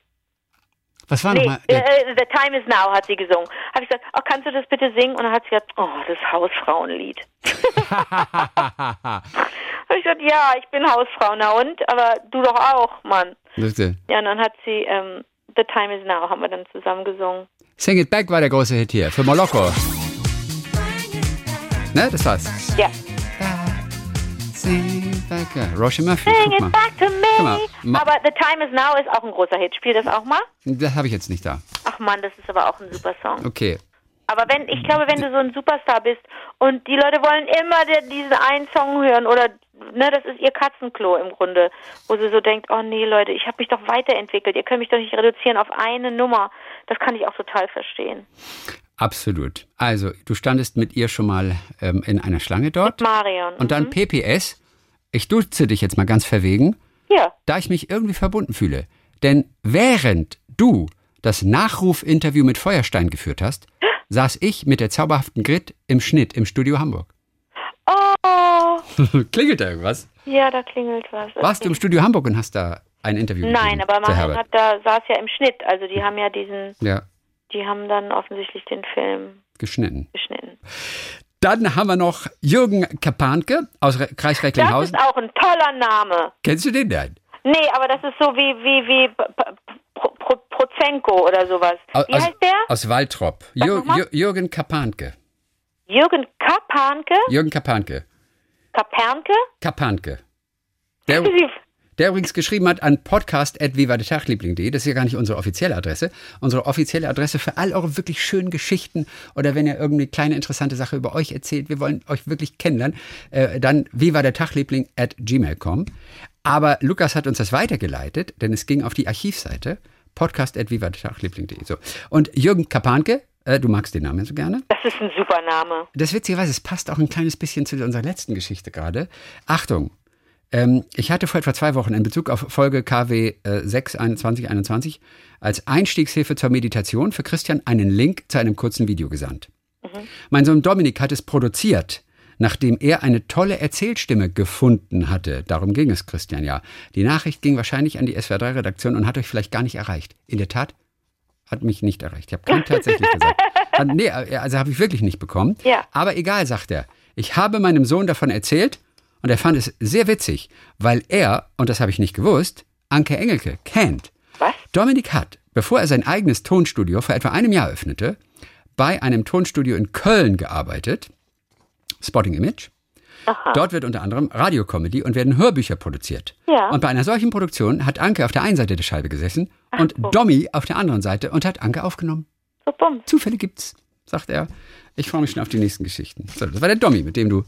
Speaker 2: Was war
Speaker 3: Nee,
Speaker 2: nochmal?
Speaker 3: äh, äh, The Time is Now hat sie gesungen. Habe ich gesagt, oh, kannst du das bitte singen? Und dann hat sie gesagt, oh, das Hausfrauenlied. Habe ich gesagt, ja, ich bin Hausfrau, na und? Aber du doch auch, Mann.
Speaker 2: Bitte.
Speaker 3: Ja, und dann hat sie ähm, The Time is Now haben wir dann zusammen gesungen.
Speaker 2: Sing It Back war der große Hit hier für Moloko. Ne, das war's.
Speaker 3: Ja.
Speaker 2: Sing It Back. Ja, Roshan Murphy,
Speaker 3: Sing it back to
Speaker 2: mal,
Speaker 3: me.
Speaker 2: ma-
Speaker 3: Aber The Time is Now ist auch ein großer Hit. Spiel das auch mal?
Speaker 2: Das habe ich jetzt nicht da.
Speaker 3: Ach Mann, das ist aber auch ein super Song.
Speaker 2: Okay.
Speaker 3: Aber wenn, ich glaube, wenn du so ein Superstar bist und die Leute wollen immer diesen einen Song hören oder, ne, das ist ihr Katzenklo im Grunde, wo sie so denkt, oh nee, Leute, ich habe mich doch weiterentwickelt, ihr könnt mich doch nicht reduzieren auf eine Nummer. Das kann ich auch total verstehen.
Speaker 2: Absolut. Also, du standest mit ihr schon mal ähm, in einer Schlange dort.
Speaker 3: Marion.
Speaker 2: Und dann PPS. Ich duze dich jetzt mal ganz verwegen,
Speaker 3: Ja.
Speaker 2: da ich mich irgendwie verbunden fühle. Denn während du das Nachrufinterview mit Feuerstein geführt hast, saß ich mit der zauberhaften Grit im Schnitt im Studio Hamburg.
Speaker 3: Oh,
Speaker 2: Klingelt da irgendwas?
Speaker 3: ja, da klingelt was.
Speaker 2: Warst du im Studio Hamburg und hast da ein Interview
Speaker 3: Nein,
Speaker 2: gegeben?
Speaker 3: aber Marion hat da, saß ja im Schnitt, also die haben ja diesen,
Speaker 2: Ja,
Speaker 3: die haben dann offensichtlich den Film
Speaker 2: geschnitten.
Speaker 3: geschnitten.
Speaker 2: Dann haben wir noch Jürgen Kapanke aus Re Kreis
Speaker 3: Das
Speaker 2: Recklinghausen.
Speaker 3: ist auch ein toller Name.
Speaker 2: Kennst du den denn?
Speaker 3: Nee, aber das ist so wie, wie, wie Pro, Pro, Prozenko oder sowas.
Speaker 2: Aus,
Speaker 3: Wie heißt der?
Speaker 2: Aus Waltrop. Jür, Jürgen Kapanke.
Speaker 3: Jürgen Kapanke?
Speaker 2: Jürgen Kapanke.
Speaker 3: Kapernke?
Speaker 2: Kapanke. Der, der übrigens geschrieben hat an podcast.vivatetagliebling.de. Das ist ja gar nicht unsere offizielle Adresse. Unsere offizielle Adresse für all eure wirklich schönen Geschichten oder wenn ihr irgendeine kleine interessante Sache über euch erzählt, wir wollen euch wirklich kennenlernen, äh, dann at gmail.com. Aber Lukas hat uns das weitergeleitet, denn es ging auf die Archivseite podcast.vivatetagliebling.de. So. Und Jürgen Kapanke, äh, du magst den Namen so gerne.
Speaker 3: Das ist ein super Name.
Speaker 2: Das witzigerweise, es passt auch ein kleines bisschen zu unserer letzten Geschichte gerade. Achtung, ähm, ich hatte vor etwa zwei Wochen in Bezug auf Folge KW äh, 6 2021 als Einstiegshilfe zur Meditation für Christian einen Link zu einem kurzen Video gesandt. Mein Sohn Dominik hat es produziert. nachdem er eine tolle Erzählstimme gefunden hatte. Darum ging es, Christian, ja. Die Nachricht ging wahrscheinlich an die SWR3-Redaktion und hat euch vielleicht gar nicht erreicht. In der Tat hat mich nicht erreicht. Ich habe keinen tatsächlich gesagt. Hat, nee, also habe ich wirklich nicht bekommen.
Speaker 3: Ja.
Speaker 2: Aber egal, sagt er. Ich habe meinem Sohn davon erzählt und er fand es sehr witzig, weil er, und das habe ich nicht gewusst, Anke Engelke kennt.
Speaker 3: Was?
Speaker 2: Dominik hat, bevor er sein eigenes Tonstudio vor etwa einem Jahr öffnete, bei einem Tonstudio in Köln gearbeitet, Spotting Image. Dort wird unter anderem Radiocomedy und werden Hörbücher produziert.
Speaker 3: Ja.
Speaker 2: Und bei einer solchen Produktion hat Anke auf der einen Seite der Scheibe gesessen und
Speaker 3: so.
Speaker 2: Domi auf der anderen Seite und hat Anke aufgenommen.
Speaker 3: So.
Speaker 2: Zufälle gibt's, sagt er. Ich freue mich schon auf die nächsten Geschichten. So, das war der Domi, mit dem du,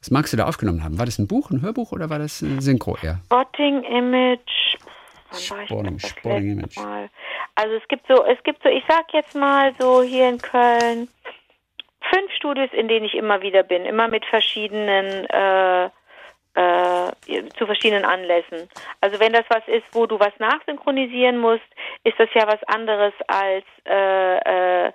Speaker 2: was magst du da aufgenommen haben? War das ein Buch, ein Hörbuch oder war das ein Synchro eher?
Speaker 3: Spotting Image.
Speaker 2: Spotting
Speaker 3: letzte
Speaker 2: Image.
Speaker 3: Mal? Also es gibt so, es gibt so, ich sag jetzt mal so hier in Köln fünf Studios, in denen ich immer wieder bin, immer mit verschiedenen äh, äh, zu verschiedenen Anlässen. Also wenn das was ist, wo du was nachsynchronisieren musst, ist das ja was anderes als äh, äh,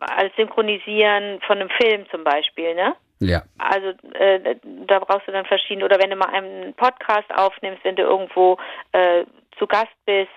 Speaker 3: als Synchronisieren von einem Film zum Beispiel, ne?
Speaker 2: Ja.
Speaker 3: Also äh, da brauchst du dann verschiedene, oder wenn du mal einen Podcast aufnimmst, wenn du irgendwo äh, zu Gast bist,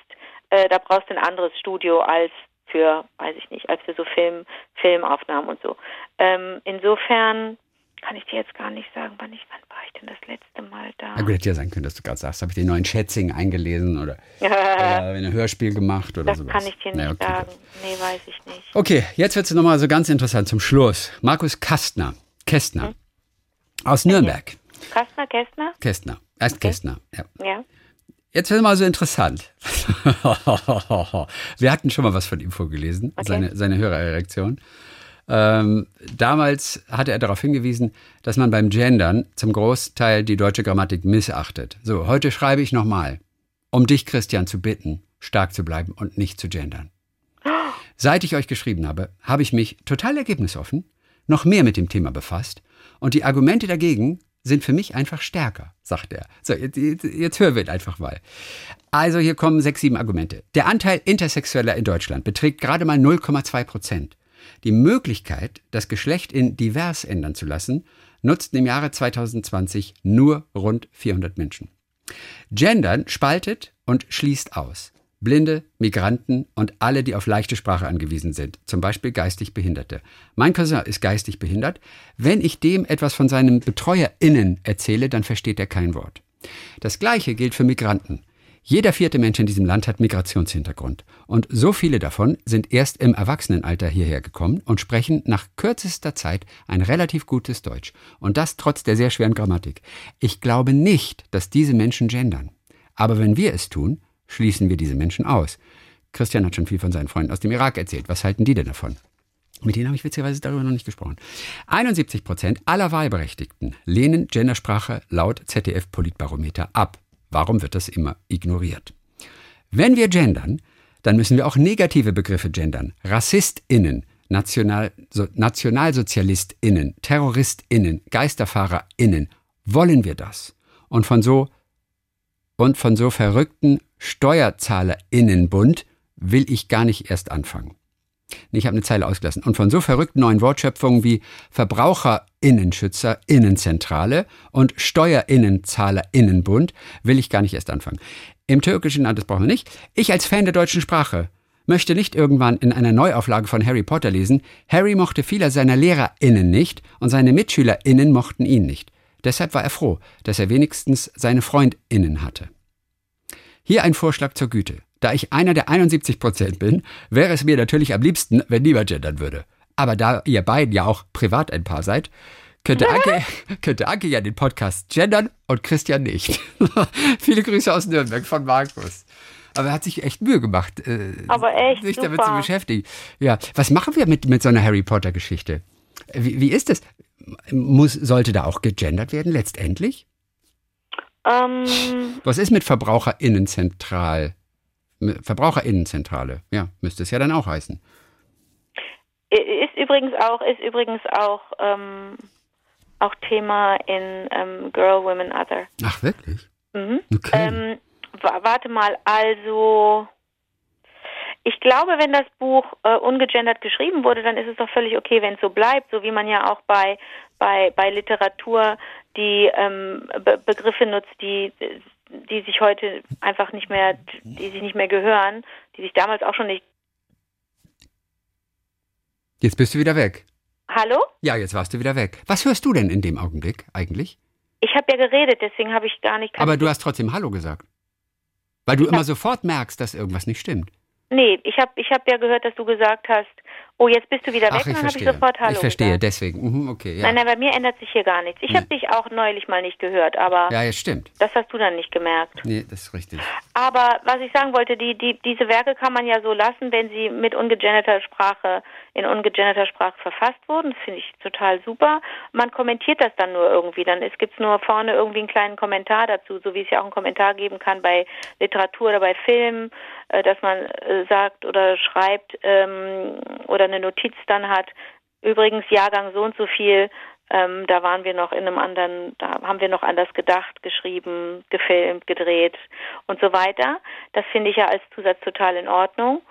Speaker 3: äh, da brauchst du ein anderes Studio als für, weiß ich nicht, als für so Film, Filmaufnahmen und so. Ähm, insofern kann ich dir jetzt gar nicht sagen, wann ich, wann war ich denn das letzte Mal da?
Speaker 2: Na gut, hätte ja sein können, dass du gerade sagst, habe ich den neuen Schätzing eingelesen oder, oder ein Hörspiel gemacht oder
Speaker 3: das
Speaker 2: sowas.
Speaker 3: kann ich dir nicht
Speaker 2: Ja, okay,
Speaker 3: sagen.
Speaker 2: gut.
Speaker 3: Nee, weiß ich nicht.
Speaker 2: Okay, jetzt wird es nochmal so ganz interessant zum Schluss. Markus Kastner, Kästner aus Nürnberg.
Speaker 3: Kastner, Kästner?
Speaker 2: Kästner, erst Kästner, ja.
Speaker 3: Ja.
Speaker 2: Jetzt wird mal so interessant. Wir hatten schon mal was von ihm vorgelesen,
Speaker 3: Okay.
Speaker 2: seine, seine Hörerreaktion. Ähm, damals hatte er darauf hingewiesen, dass man beim Gendern zum Großteil die deutsche Grammatik missachtet. So, heute schreibe ich nochmal, um dich, Christian, zu bitten, stark zu bleiben und nicht zu gendern. Seit ich euch geschrieben habe, habe ich mich total ergebnisoffen noch mehr mit dem Thema befasst und die Argumente dagegen sind für mich einfach stärker, sagt er. So, jetzt, jetzt, hören wir ihn einfach mal. Also hier kommen sechs, sieben Argumente. Der Anteil Intersexueller in Deutschland beträgt gerade mal 0,2 Prozent. Die Möglichkeit, das Geschlecht in divers ändern zu lassen, nutzten im Jahre 2020 nur rund 400 Menschen. Gendern spaltet und schließt aus. Blinde, Migranten und alle, die auf leichte Sprache angewiesen sind, zum Beispiel geistig Behinderte. Mein Cousin ist geistig behindert. Wenn ich dem etwas von seinen BetreuerInnen erzähle, dann versteht er kein Wort. Das Gleiche gilt für Migranten. Jeder vierte Mensch in diesem Land hat Migrationshintergrund. Und so viele davon sind erst im Erwachsenenalter hierher gekommen und sprechen nach kürzester Zeit ein relativ gutes Deutsch. Und das trotz der sehr schweren Grammatik. Ich glaube nicht, dass diese Menschen gendern. Aber wenn wir es tun, schließen wir diese Menschen aus. Christian hat schon viel von seinen Freunden aus dem Irak erzählt. Was halten die denn davon? Mit denen habe ich witzigerweise darüber noch nicht gesprochen. 71 Prozent aller Wahlberechtigten lehnen Gendersprache laut ZDF-Politbarometer ab. Warum wird das immer ignoriert? Wenn wir gendern, dann müssen wir auch negative Begriffe gendern. RassistInnen, National, so, NationalsozialistInnen, TerroristInnen, GeisterfahrerInnen. Wollen wir das? Und von so und von so verrückten SteuerzahlerInnenbund will ich gar nicht erst anfangen. Ich habe eine Zeile ausgelassen. Und von so verrückten neuen Wortschöpfungen wie VerbraucherInnenschützerInnenzentrale und SteuerinnenzahlerInnenbund will ich gar nicht erst anfangen. Im Türkischen, na, das brauchen wir nicht. Ich als Fan der deutschen Sprache möchte nicht irgendwann in einer Neuauflage von Harry Potter lesen, Harry mochte viele seiner LehrerInnen nicht und seine MitschülerInnen mochten ihn nicht. Deshalb war er froh, dass er wenigstens seine FreundInnen hatte. Hier ein Vorschlag zur Güte. Da ich einer der 71 Prozent bin, wäre es mir natürlich am liebsten, wenn niemand gendern würde. Aber da ihr beiden ja auch privat ein Paar seid, könnte Anke, könnte Anke ja den Podcast gendern und Christian nicht. Viele Grüße aus Nürnberg von Markus. Aber er hat sich echt Mühe gemacht, äh,
Speaker 3: Aber echt
Speaker 2: sich damit
Speaker 3: super.
Speaker 2: zu beschäftigen. Ja, was machen wir mit, mit so einer Harry Potter Geschichte? Wie, wie ist das? Muss, sollte da auch gegendert werden letztendlich?
Speaker 3: Ähm,
Speaker 2: Was ist mit VerbraucherInnenzentral? VerbraucherInnenzentrale, ja, müsste es ja dann auch heißen.
Speaker 3: ist übrigens auch, ist übrigens auch, ähm, auch Thema in ähm, Girl, Women, Other.
Speaker 2: Ach, wirklich?
Speaker 3: Mhm.
Speaker 2: Okay.
Speaker 3: Ähm, wa- warte mal, also ich glaube, wenn das Buch äh, ungegendert geschrieben wurde, dann ist es doch völlig okay, wenn es so bleibt, so wie man ja auch bei bei bei Literatur die ähm, Be Begriffe nutzt, die die sich heute einfach nicht mehr, die sich nicht mehr gehören, die sich damals auch schon nicht.
Speaker 2: Jetzt bist du wieder weg.
Speaker 3: Hallo?
Speaker 2: Ja, jetzt warst du wieder weg. Was hörst du denn in dem Augenblick eigentlich?
Speaker 3: Ich habe ja geredet, deswegen habe ich gar nicht.
Speaker 2: Aber du hast trotzdem Hallo gesagt. Weil du immer sofort merkst, dass irgendwas nicht stimmt.
Speaker 3: Nee, ich habe ich hab ja gehört, dass du gesagt hast, oh, jetzt bist du wieder weg
Speaker 2: Ach, ich
Speaker 3: und dann habe ich sofort Hallo
Speaker 2: ich verstehe,
Speaker 3: gesagt.
Speaker 2: deswegen. Mhm, okay, ja.
Speaker 3: Nein, nein, bei mir ändert sich hier gar nichts. Ich habe dich auch neulich mal nicht gehört, aber
Speaker 2: Ja, jetzt stimmt.
Speaker 3: das hast du dann nicht gemerkt.
Speaker 2: Nee, das ist richtig.
Speaker 3: Aber was ich sagen wollte, die, die, diese Werke kann man ja so lassen, wenn sie mit ungegenderter Sprache, in ungegenderter Sprache verfasst wurden. Das finde ich total super. Man kommentiert das dann nur irgendwie. Dann es gibt nur vorne irgendwie einen kleinen Kommentar dazu, so wie es ja auch einen Kommentar geben kann bei Literatur oder bei Filmen, dass man äh, sagt oder schreibt ähm, oder eine Notiz dann hat. Übrigens Jahrgang so und so viel, ähm, da waren wir noch in einem anderen, da haben wir noch anders gedacht, geschrieben, gefilmt, gedreht und so weiter. Das finde ich ja als Zusatz total in Ordnung.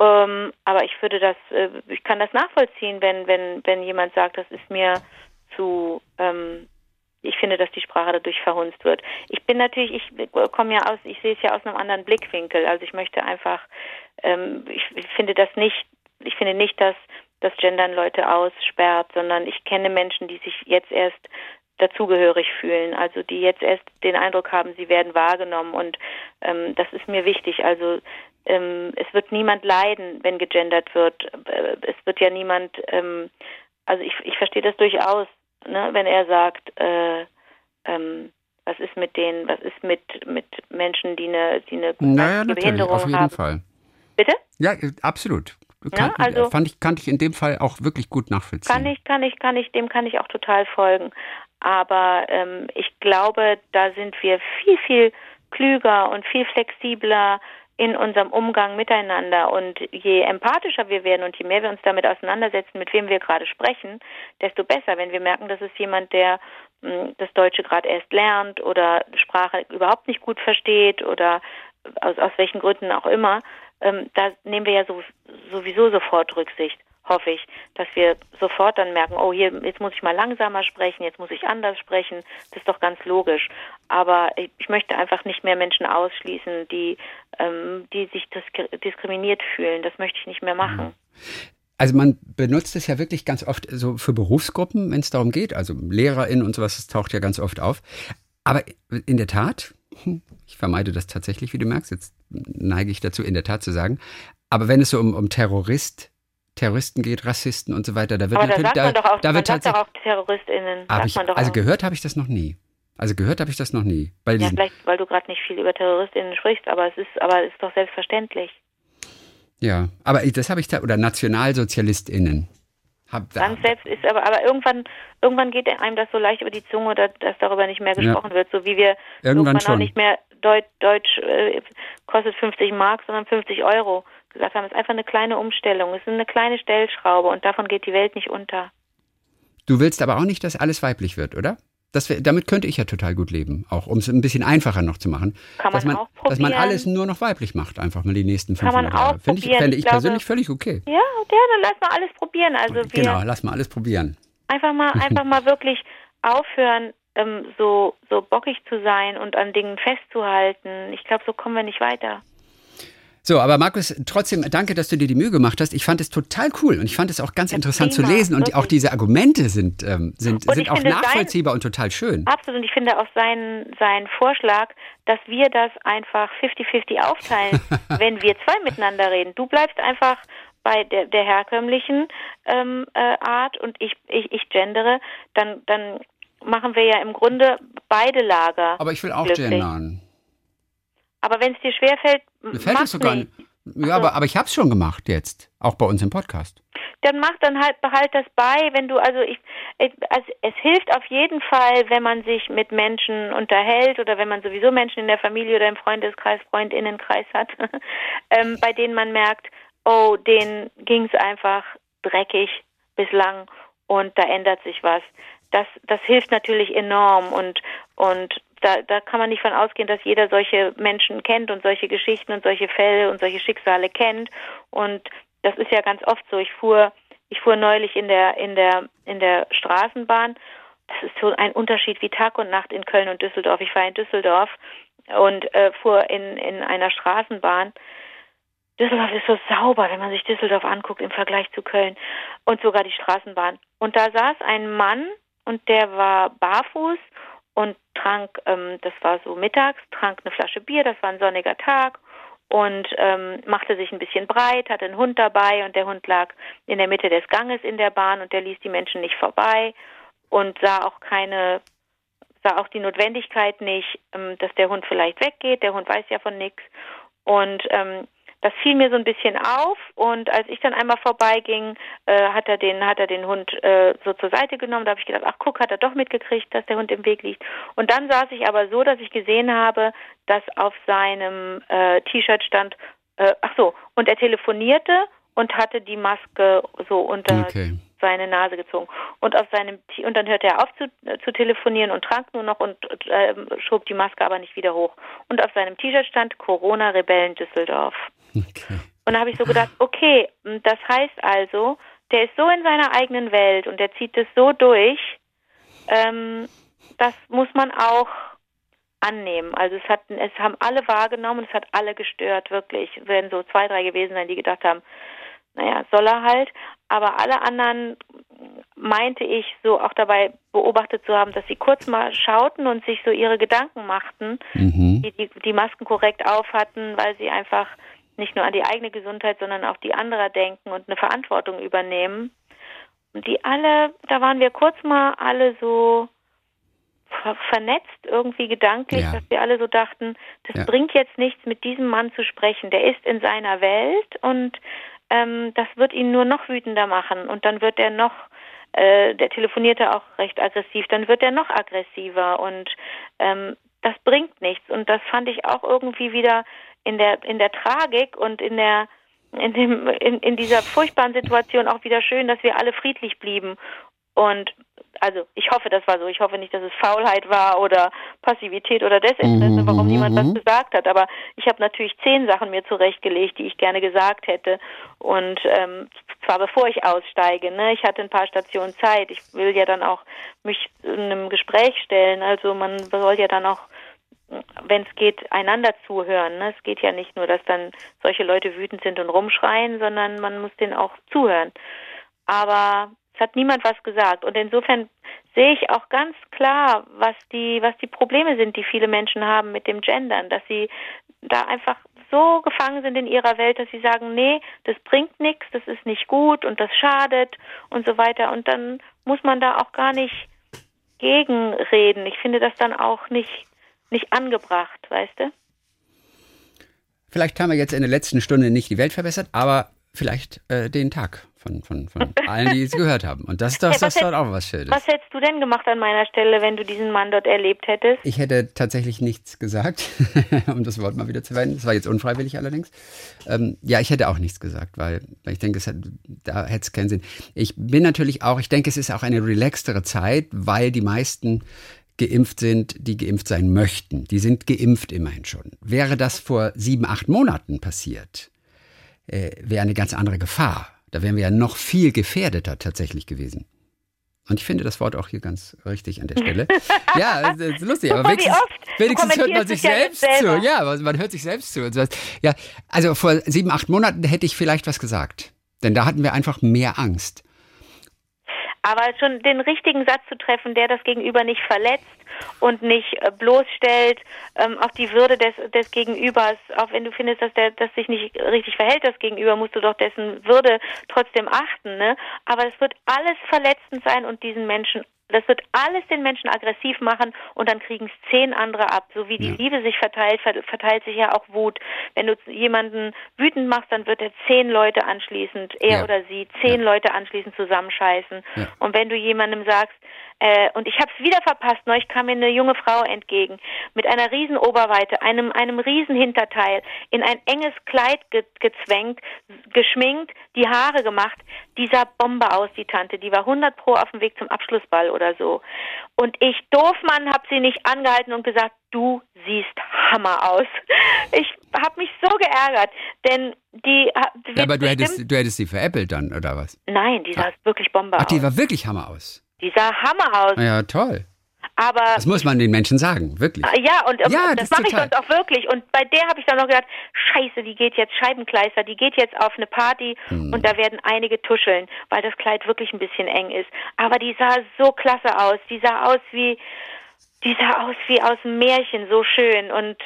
Speaker 3: Ähm, aber ich würde das, äh, ich kann das nachvollziehen, wenn, wenn, wenn jemand sagt, das ist mir zu, ähm, ich finde, dass die Sprache dadurch verhunzt wird. Ich bin natürlich, ich komme ja aus, ich sehe es ja aus einem anderen Blickwinkel. Also ich möchte einfach, ähm, ich, ich finde das nicht, ich finde nicht, dass das Gendern Leute aussperrt, sondern ich kenne Menschen, die sich jetzt erst dazugehörig fühlen, also die jetzt erst den Eindruck haben, sie werden wahrgenommen und ähm, das ist mir wichtig. Also ähm, es wird niemand leiden, wenn gegendert wird. Äh, Es wird ja niemand, ähm, also ich, ich verstehe das durchaus, ne, wenn er sagt, äh, ähm, was ist mit denen, was ist mit mit Menschen, die eine, die eine
Speaker 2: Naja,
Speaker 3: Behinderung
Speaker 2: auf jeden
Speaker 3: haben.
Speaker 2: Fall.
Speaker 3: Bitte?
Speaker 2: Ja, äh, absolut. Kann,
Speaker 3: also-
Speaker 2: fand ich, kannte ich in dem Fall auch wirklich gut nachvollziehen.
Speaker 3: Kann ich, kann ich, kann ich, dem kann ich auch total folgen. Aber ähm, ich glaube, da sind wir viel, viel klüger und viel flexibler in unserem Umgang miteinander. Und je empathischer wir werden und je mehr wir uns damit auseinandersetzen, mit wem wir gerade sprechen, desto besser. Wenn wir merken, das ist jemand, der mh, das Deutsche gerade erst lernt oder Sprache überhaupt nicht gut versteht oder aus, aus welchen Gründen auch immer, ähm, da nehmen wir ja so, sowieso sofort Rücksicht, hoffe ich, dass wir sofort dann merken, oh, hier, jetzt muss ich mal langsamer sprechen, jetzt muss ich anders sprechen. Das ist doch ganz logisch. Aber ich, möchte einfach nicht mehr Menschen ausschließen, die, ähm, die sich disk diskriminiert fühlen. Das möchte ich nicht mehr machen.
Speaker 2: Also man benutzt es ja wirklich ganz oft so für Berufsgruppen, wenn es darum geht. Also LehrerInnen und sowas, das taucht ja ganz oft auf. Aber in der Tat, hm, ich vermeide das tatsächlich, wie du merkst, jetzt neige ich dazu, in der Tat zu sagen. Aber wenn es so um, um Terrorist, Terroristen geht, Rassisten und so weiter, da wird
Speaker 3: Aber da
Speaker 2: natürlich,
Speaker 3: sagt man doch auch,
Speaker 2: da
Speaker 3: man
Speaker 2: wird
Speaker 3: sagt auch TerroristInnen. sagt
Speaker 2: ich, also
Speaker 3: auch.
Speaker 2: gehört habe ich das noch nie. Also gehört habe ich das noch nie. Bei
Speaker 3: Ja, vielleicht, weil du gerade nicht viel über TerroristInnen sprichst, aber es ist, aber es ist doch selbstverständlich.
Speaker 2: ja, aber das habe ich da, oder NationalsozialistInnen. Hab, da,
Speaker 3: Ganz selbst ist aber, aber irgendwann, irgendwann geht einem das so leicht über die Zunge, dass, dass darüber nicht mehr
Speaker 2: Ja.
Speaker 3: gesprochen wird, so wie wir
Speaker 2: Irgendwann
Speaker 3: auch nicht mehr Deut, Deutsch äh, kostet 50 Mark, sondern 50 Euro gesagt haben. Es ist einfach eine kleine Umstellung. Es ist eine kleine Stellschraube und davon geht die Welt nicht unter.
Speaker 2: Du willst aber auch nicht, dass alles weiblich wird, oder? Das damit könnte ich ja total gut leben, auch um es ein bisschen einfacher noch zu machen.
Speaker 3: Kann
Speaker 2: dass
Speaker 3: man
Speaker 2: man,
Speaker 3: auch
Speaker 2: dass man
Speaker 3: probieren.
Speaker 2: alles nur noch weiblich macht, einfach mal die nächsten
Speaker 3: Kann man
Speaker 2: 500 Jahre.
Speaker 3: auch
Speaker 2: Finde ich,
Speaker 3: probieren.
Speaker 2: fände
Speaker 3: Ich
Speaker 2: ich
Speaker 3: glaube-
Speaker 2: persönlich völlig okay.
Speaker 3: Ja, ja, dann lass mal alles probieren. Also wir
Speaker 2: Genau, lass mal alles probieren.
Speaker 3: einfach mal, einfach mal wirklich aufhören, ähm, so, so bockig zu sein und an Dingen festzuhalten. Ich glaube, so kommen wir nicht weiter.
Speaker 2: So, aber Markus, trotzdem danke, dass du dir die Mühe gemacht hast. Ich fand es total cool und ich fand es auch ganz interessant zu
Speaker 3: prima,
Speaker 2: lesen und
Speaker 3: wirklich.
Speaker 2: auch diese Argumente sind, ähm, sind,
Speaker 3: Und
Speaker 2: sind auch
Speaker 3: finde, sein-
Speaker 2: nachvollziehbar und total schön.
Speaker 3: Absolut. Und ich finde auch seinen, seinen Vorschlag, dass wir das einfach 50-50 aufteilen, wenn wir zwei miteinander reden. Du bleibst einfach bei der, der herkömmlichen ähm, äh, Art und ich, ich, ich gendere, dann, dann machen wir ja im Grunde beide Lager.
Speaker 2: Aber ich will auch
Speaker 3: glücklich.
Speaker 2: gendern.
Speaker 3: Aber wenn es dir schwerfällt,
Speaker 2: Mir fällt es sogar
Speaker 3: nicht.
Speaker 2: Ja, aber, aber ich habe es schon gemacht jetzt, auch bei uns im Podcast.
Speaker 3: dann mach dann halt behalt das bei, wenn du also ich es, also es hilft auf jeden Fall, wenn man sich mit Menschen unterhält oder wenn man sowieso Menschen in der Familie oder im Freundeskreis, Freundinnenkreis hat, ähm, bei denen man merkt, oh, denen ging es einfach dreckig bislang und da ändert sich was. Das das hilft natürlich enorm und und da, da kann man nicht von ausgehen, dass jeder solche Menschen kennt und solche Geschichten und solche Fälle und solche Schicksale kennt. Und das ist ja ganz oft so. Ich fuhr, ich fuhr neulich in der, in der, in der Straßenbahn. Das ist so ein Unterschied wie Tag und Nacht in Köln und Düsseldorf. Ich war in Düsseldorf und äh, fuhr in, in einer Straßenbahn. Düsseldorf ist so sauber, wenn man sich Düsseldorf anguckt im Vergleich zu Köln und sogar die Straßenbahn. Und da saß ein Mann und der war barfuß und trank, ähm, das war so mittags, trank eine Flasche Bier, das war ein sonniger Tag und ähm, machte sich ein bisschen breit, hatte einen Hund dabei und der Hund lag in der Mitte des Ganges in der Bahn und der ließ die Menschen nicht vorbei und sah auch keine, sah auch die Notwendigkeit nicht, ähm, dass der Hund vielleicht weggeht. Der Hund weiß ja von nichts und ähm, das fiel mir so ein bisschen auf und als ich dann einmal vorbeiging, äh, hat er den hat er den Hund äh, so zur Seite genommen. Da habe ich gedacht, ach guck, hat er doch mitgekriegt, dass der Hund im Weg liegt. Und dann saß ich aber so, dass ich gesehen habe, dass auf seinem äh, T-Shirt stand, äh, ach so, und er telefonierte und hatte die Maske so unter okay. Seine Nase gezogen. Und auf seinem und dann hörte er auf zu, äh, zu telefonieren und trank nur noch und äh, schob die Maske aber nicht wieder hoch. Und auf seinem T-Shirt stand Corona Rebellen Düsseldorf. Okay. Und da habe ich so gedacht, okay, das heißt also, der ist so in seiner eigenen Welt und der zieht es so durch, ähm, das muss man auch annehmen. Also es hat, es haben alle wahrgenommen, es hat alle gestört, wirklich. Es werden so zwei, drei gewesen sein, die gedacht haben, naja, soll er halt. Aber alle anderen meinte ich so auch dabei beobachtet zu haben, dass sie kurz mal schauten und sich so ihre Gedanken machten, mhm. die, die die Masken korrekt auf hatten, weil sie einfach nicht nur an die eigene Gesundheit, sondern auch die anderer denken und eine Verantwortung übernehmen. Und die alle, da waren wir kurz mal alle so ver vernetzt irgendwie gedanklich, ja. dass wir alle so dachten, das ja. bringt jetzt nichts, mit diesem Mann zu sprechen. Der ist in seiner Welt und ähm, das wird ihn nur noch wütender machen. Und dann wird er noch äh, der telefonierte auch recht aggressiv, dann wird er noch aggressiver. Und ähm, das bringt nichts. Und das fand ich auch irgendwie wieder in der in der Tragik und in der in dem in, in dieser furchtbaren Situation auch wieder schön, dass wir alle friedlich blieben und also ich hoffe, das war so. Ich hoffe nicht, dass es Faulheit war oder Passivität oder Desinteresse, warum mhm. niemand was mhm. gesagt hat. Aber ich habe natürlich zehn Sachen mir zurechtgelegt, die ich gerne gesagt hätte. Und ähm, zwar bevor ich aussteige. Ne? Ich hatte ein paar Stationen Zeit. Ich will ja dann auch mich in einem Gespräch stellen. Also man soll ja dann auch wenn es geht, einander zuhören. Ne? Es geht ja nicht nur, dass dann solche Leute wütend sind und rumschreien, sondern man muss denen auch zuhören. Aber hat niemand was gesagt. Und insofern sehe ich auch ganz klar, was die, was die Probleme sind, die viele Menschen haben mit dem Gendern, dass sie da einfach so gefangen sind in ihrer Welt, dass sie sagen, nee, das bringt nichts, das ist nicht gut und das schadet und so weiter. Und dann muss man da auch gar nicht gegenreden. Ich finde das dann auch nicht nicht angebracht, weißt du?
Speaker 2: Vielleicht haben wir jetzt in der letzten Stunde nicht die Welt verbessert, aber vielleicht äh, den Tag von, von, von allen, die es gehört haben. Und das, das, hey, das ist dort auch was Schönes.
Speaker 3: Was hättest du denn gemacht an meiner Stelle, wenn du diesen Mann dort erlebt hättest?
Speaker 2: Ich hätte tatsächlich nichts gesagt, um das Wort mal wieder zu verwenden. Das war jetzt unfreiwillig allerdings. Ähm, ja, ich hätte auch nichts gesagt, weil, weil ich denke, es hat, da hätte es keinen Sinn. Ich bin natürlich auch, ich denke, es ist auch eine relaxtere Zeit, weil die meisten geimpft sind, die geimpft sein möchten. Die sind geimpft immerhin schon. Wäre das vor sieben, acht Monaten passiert, äh, wäre eine ganz andere Gefahr. Da wären wir ja noch viel gefährdeter tatsächlich gewesen. Und ich finde das Wort auch hier ganz richtig an der Stelle. ja, das ist lustig, aber wenigstens, wenigstens hört man sich selbst zu. Ja, man hört sich selbst zu. Ja, also vor sieben, acht Monaten hätte ich vielleicht was gesagt. Denn da hatten wir einfach mehr Angst.
Speaker 3: Aber schon den richtigen Satz zu treffen, der das Gegenüber nicht verletzt und nicht äh, bloßstellt ähm, auf die Würde des, des Gegenübers. Auch wenn du findest, dass der das sich nicht richtig verhält, das Gegenüber, musst du doch dessen Würde trotzdem achten. Ne? Aber es wird alles verletzend sein und diesen Menschen das wird alles den Menschen aggressiv machen und dann kriegen es zehn andere ab. So wie die ja. Liebe sich verteilt, verteilt sich ja auch Wut. Wenn du jemanden wütend machst, dann wird er zehn Leute anschließend, er ja. oder sie, zehn ja. Leute anschließend zusammenscheißen. Und wenn du jemandem sagst, Äh, und ich habe es wieder verpasst. Neulich kam mir eine junge Frau entgegen mit einer riesen Oberweite, einem, einem riesen Hinterteil, in ein enges Kleid ge gezwängt, geschminkt, die Haare gemacht. Die sah Bombe aus, die Tante. Die war 100 pro auf dem Weg zum Abschlussball oder so. Und ich, Doofmann, habe sie nicht angehalten und gesagt, du siehst Hammer aus. Ich habe mich so geärgert, denn die...
Speaker 2: Ja, aber du hättest, du hättest sie veräppelt dann, oder was?
Speaker 3: Nein, die sah ah. wirklich Bombe
Speaker 2: Ach,
Speaker 3: aus.
Speaker 2: Ach, die war wirklich Hammer aus.
Speaker 3: Die sah Hammer aus.
Speaker 2: Ja, toll.
Speaker 3: Aber
Speaker 2: das muss man den Menschen sagen, wirklich.
Speaker 3: Ah, ja, und ja, das, das mache ich sonst auch wirklich. Und bei der habe ich dann noch gedacht, scheiße, die geht jetzt Scheibenkleister, die geht jetzt auf eine Party hm. und da werden einige tuscheln, weil das Kleid wirklich ein bisschen eng ist. Aber die sah so klasse aus. Die sah aus wie, die sah aus wie aus einem Märchen, so schön und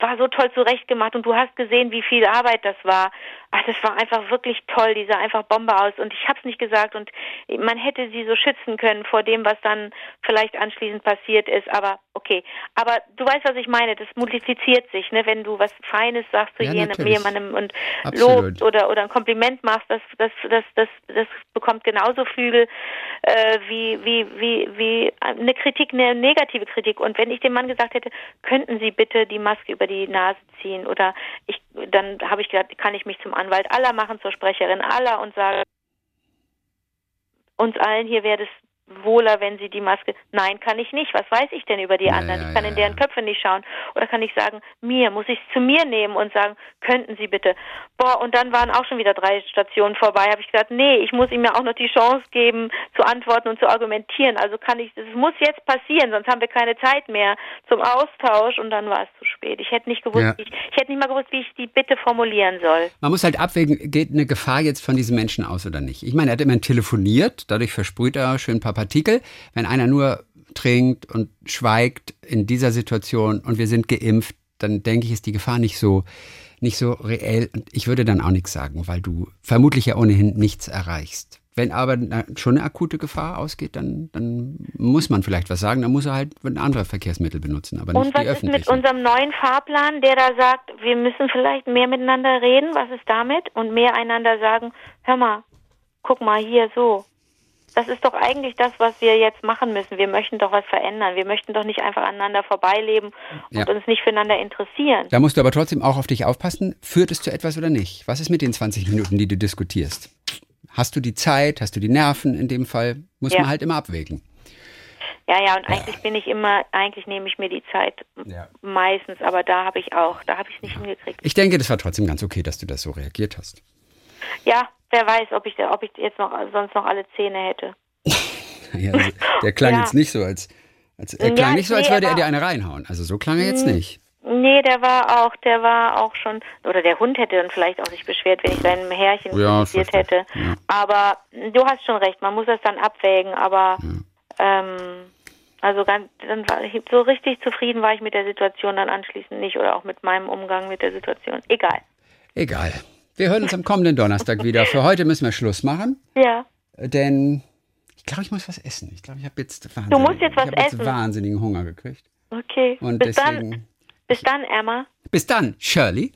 Speaker 3: war so toll zurechtgemacht und du hast gesehen, wie viel Arbeit das war. Ach, das war einfach wirklich toll, die sah einfach Bombe aus. Und ich hab's nicht gesagt. Und man hätte sie so schützen können vor dem, was dann vielleicht anschließend passiert ist, aber okay. Aber du weißt, was ich meine, das multipliziert sich, ne, wenn du was Feines sagst zu ja, jemandem und Absolut. lobst oder oder ein Kompliment machst, das das das das das bekommt genauso Flügel äh, wie wie wie wie eine Kritik, eine negative Kritik. Und wenn ich dem Mann gesagt hätte, könnten Sie bitte die Maske über die Nase ziehen oder ich dann habe ich gedacht, kann ich mich zum Anwalt aller machen zur Sprecherin aller und sage uns allen hier wäre das wohler, wenn sie die Maske. Nein, kann ich nicht. Was weiß ich denn über die ja, anderen? Ja, ich kann ja, in deren Köpfe nicht schauen. Oder kann ich sagen, mir, muss ich es zu mir nehmen und sagen, könnten Sie bitte. Boah, und dann waren auch schon wieder drei Stationen vorbei. Habe ich gesagt, nee, ich muss ihm ja auch noch die Chance geben, zu antworten und zu argumentieren. Also kann ich, es muss jetzt passieren, sonst haben wir keine Zeit mehr zum Austausch und dann war es zu spät. Ich hätte nicht gewusst, ich, ich hätte nicht mal gewusst, wie ich die Bitte formulieren soll.
Speaker 2: Man muss halt abwägen, geht eine Gefahr jetzt von diesem Menschen aus oder nicht. Ich meine, er hat immerhin telefoniert, dadurch versprüht er schön ein paar Partikel. Wenn einer nur trinkt und schweigt in dieser Situation und wir sind geimpft, dann denke ich, ist die Gefahr nicht so, nicht so reell. Und ich würde dann auch nichts sagen, weil du vermutlich ja ohnehin nichts erreichst. Wenn aber schon eine akute Gefahr ausgeht, dann, dann muss man vielleicht was sagen. Dann muss er halt ein anderes Verkehrsmittel benutzen, aber nicht
Speaker 3: Und was
Speaker 2: die
Speaker 3: ist mit unserem neuen Fahrplan, der da sagt, wir müssen vielleicht mehr miteinander reden? Was ist damit? Und mehr einander sagen, hör mal, guck mal hier so. Das ist doch eigentlich das, was wir jetzt machen müssen. Wir möchten doch was verändern. Wir möchten doch nicht einfach aneinander vorbeileben und ja. uns nicht füreinander interessieren.
Speaker 2: Da musst du aber trotzdem auch auf dich aufpassen. Führt es zu etwas oder nicht? Was ist mit den 20 Minuten, die du diskutierst? Hast du die Zeit? Hast du die Nerven? In dem Fall muss ja. man halt immer abwägen.
Speaker 3: Ja, ja, und eigentlich bin ich immer, eigentlich nehme ich mir die Zeit ja. meistens, aber da habe ich auch, da habe ich es nicht hingekriegt.
Speaker 2: Ich denke, das war trotzdem ganz okay, dass du das so reagiert hast.
Speaker 3: Ja, wer weiß, ob ich, ob ich jetzt noch sonst noch alle Zähne hätte.
Speaker 2: ja, also, der klang ja. jetzt nicht so, als, als er klang ja, nicht so, als nee, würde er dir eine reinhauen. Also so klang er jetzt nicht.
Speaker 3: Nee, der war auch, der war auch schon, oder der Hund hätte dann vielleicht auch sich beschwert, wenn ich seinem Härchen ja, hätte. Ja. Aber du hast schon recht, man muss das dann abwägen, aber ähm, also ganz, dann war ich, so richtig zufrieden war ich mit der Situation dann anschließend nicht oder auch mit meinem Umgang mit der Situation. Egal.
Speaker 2: Egal. Wir hören uns am kommenden Donnerstag wieder. Für heute müssen wir Schluss machen.
Speaker 3: Ja.
Speaker 2: Denn ich glaube, ich muss was essen. Ich glaube, ich habe jetzt,
Speaker 3: du musst jetzt was
Speaker 2: ich
Speaker 3: essen.
Speaker 2: jetzt wahnsinnigen Hunger gekriegt.
Speaker 3: Okay.
Speaker 2: Und
Speaker 3: bis
Speaker 2: deswegen,
Speaker 3: dann. Bis dann, Emma.
Speaker 2: Bis dann, Shirley.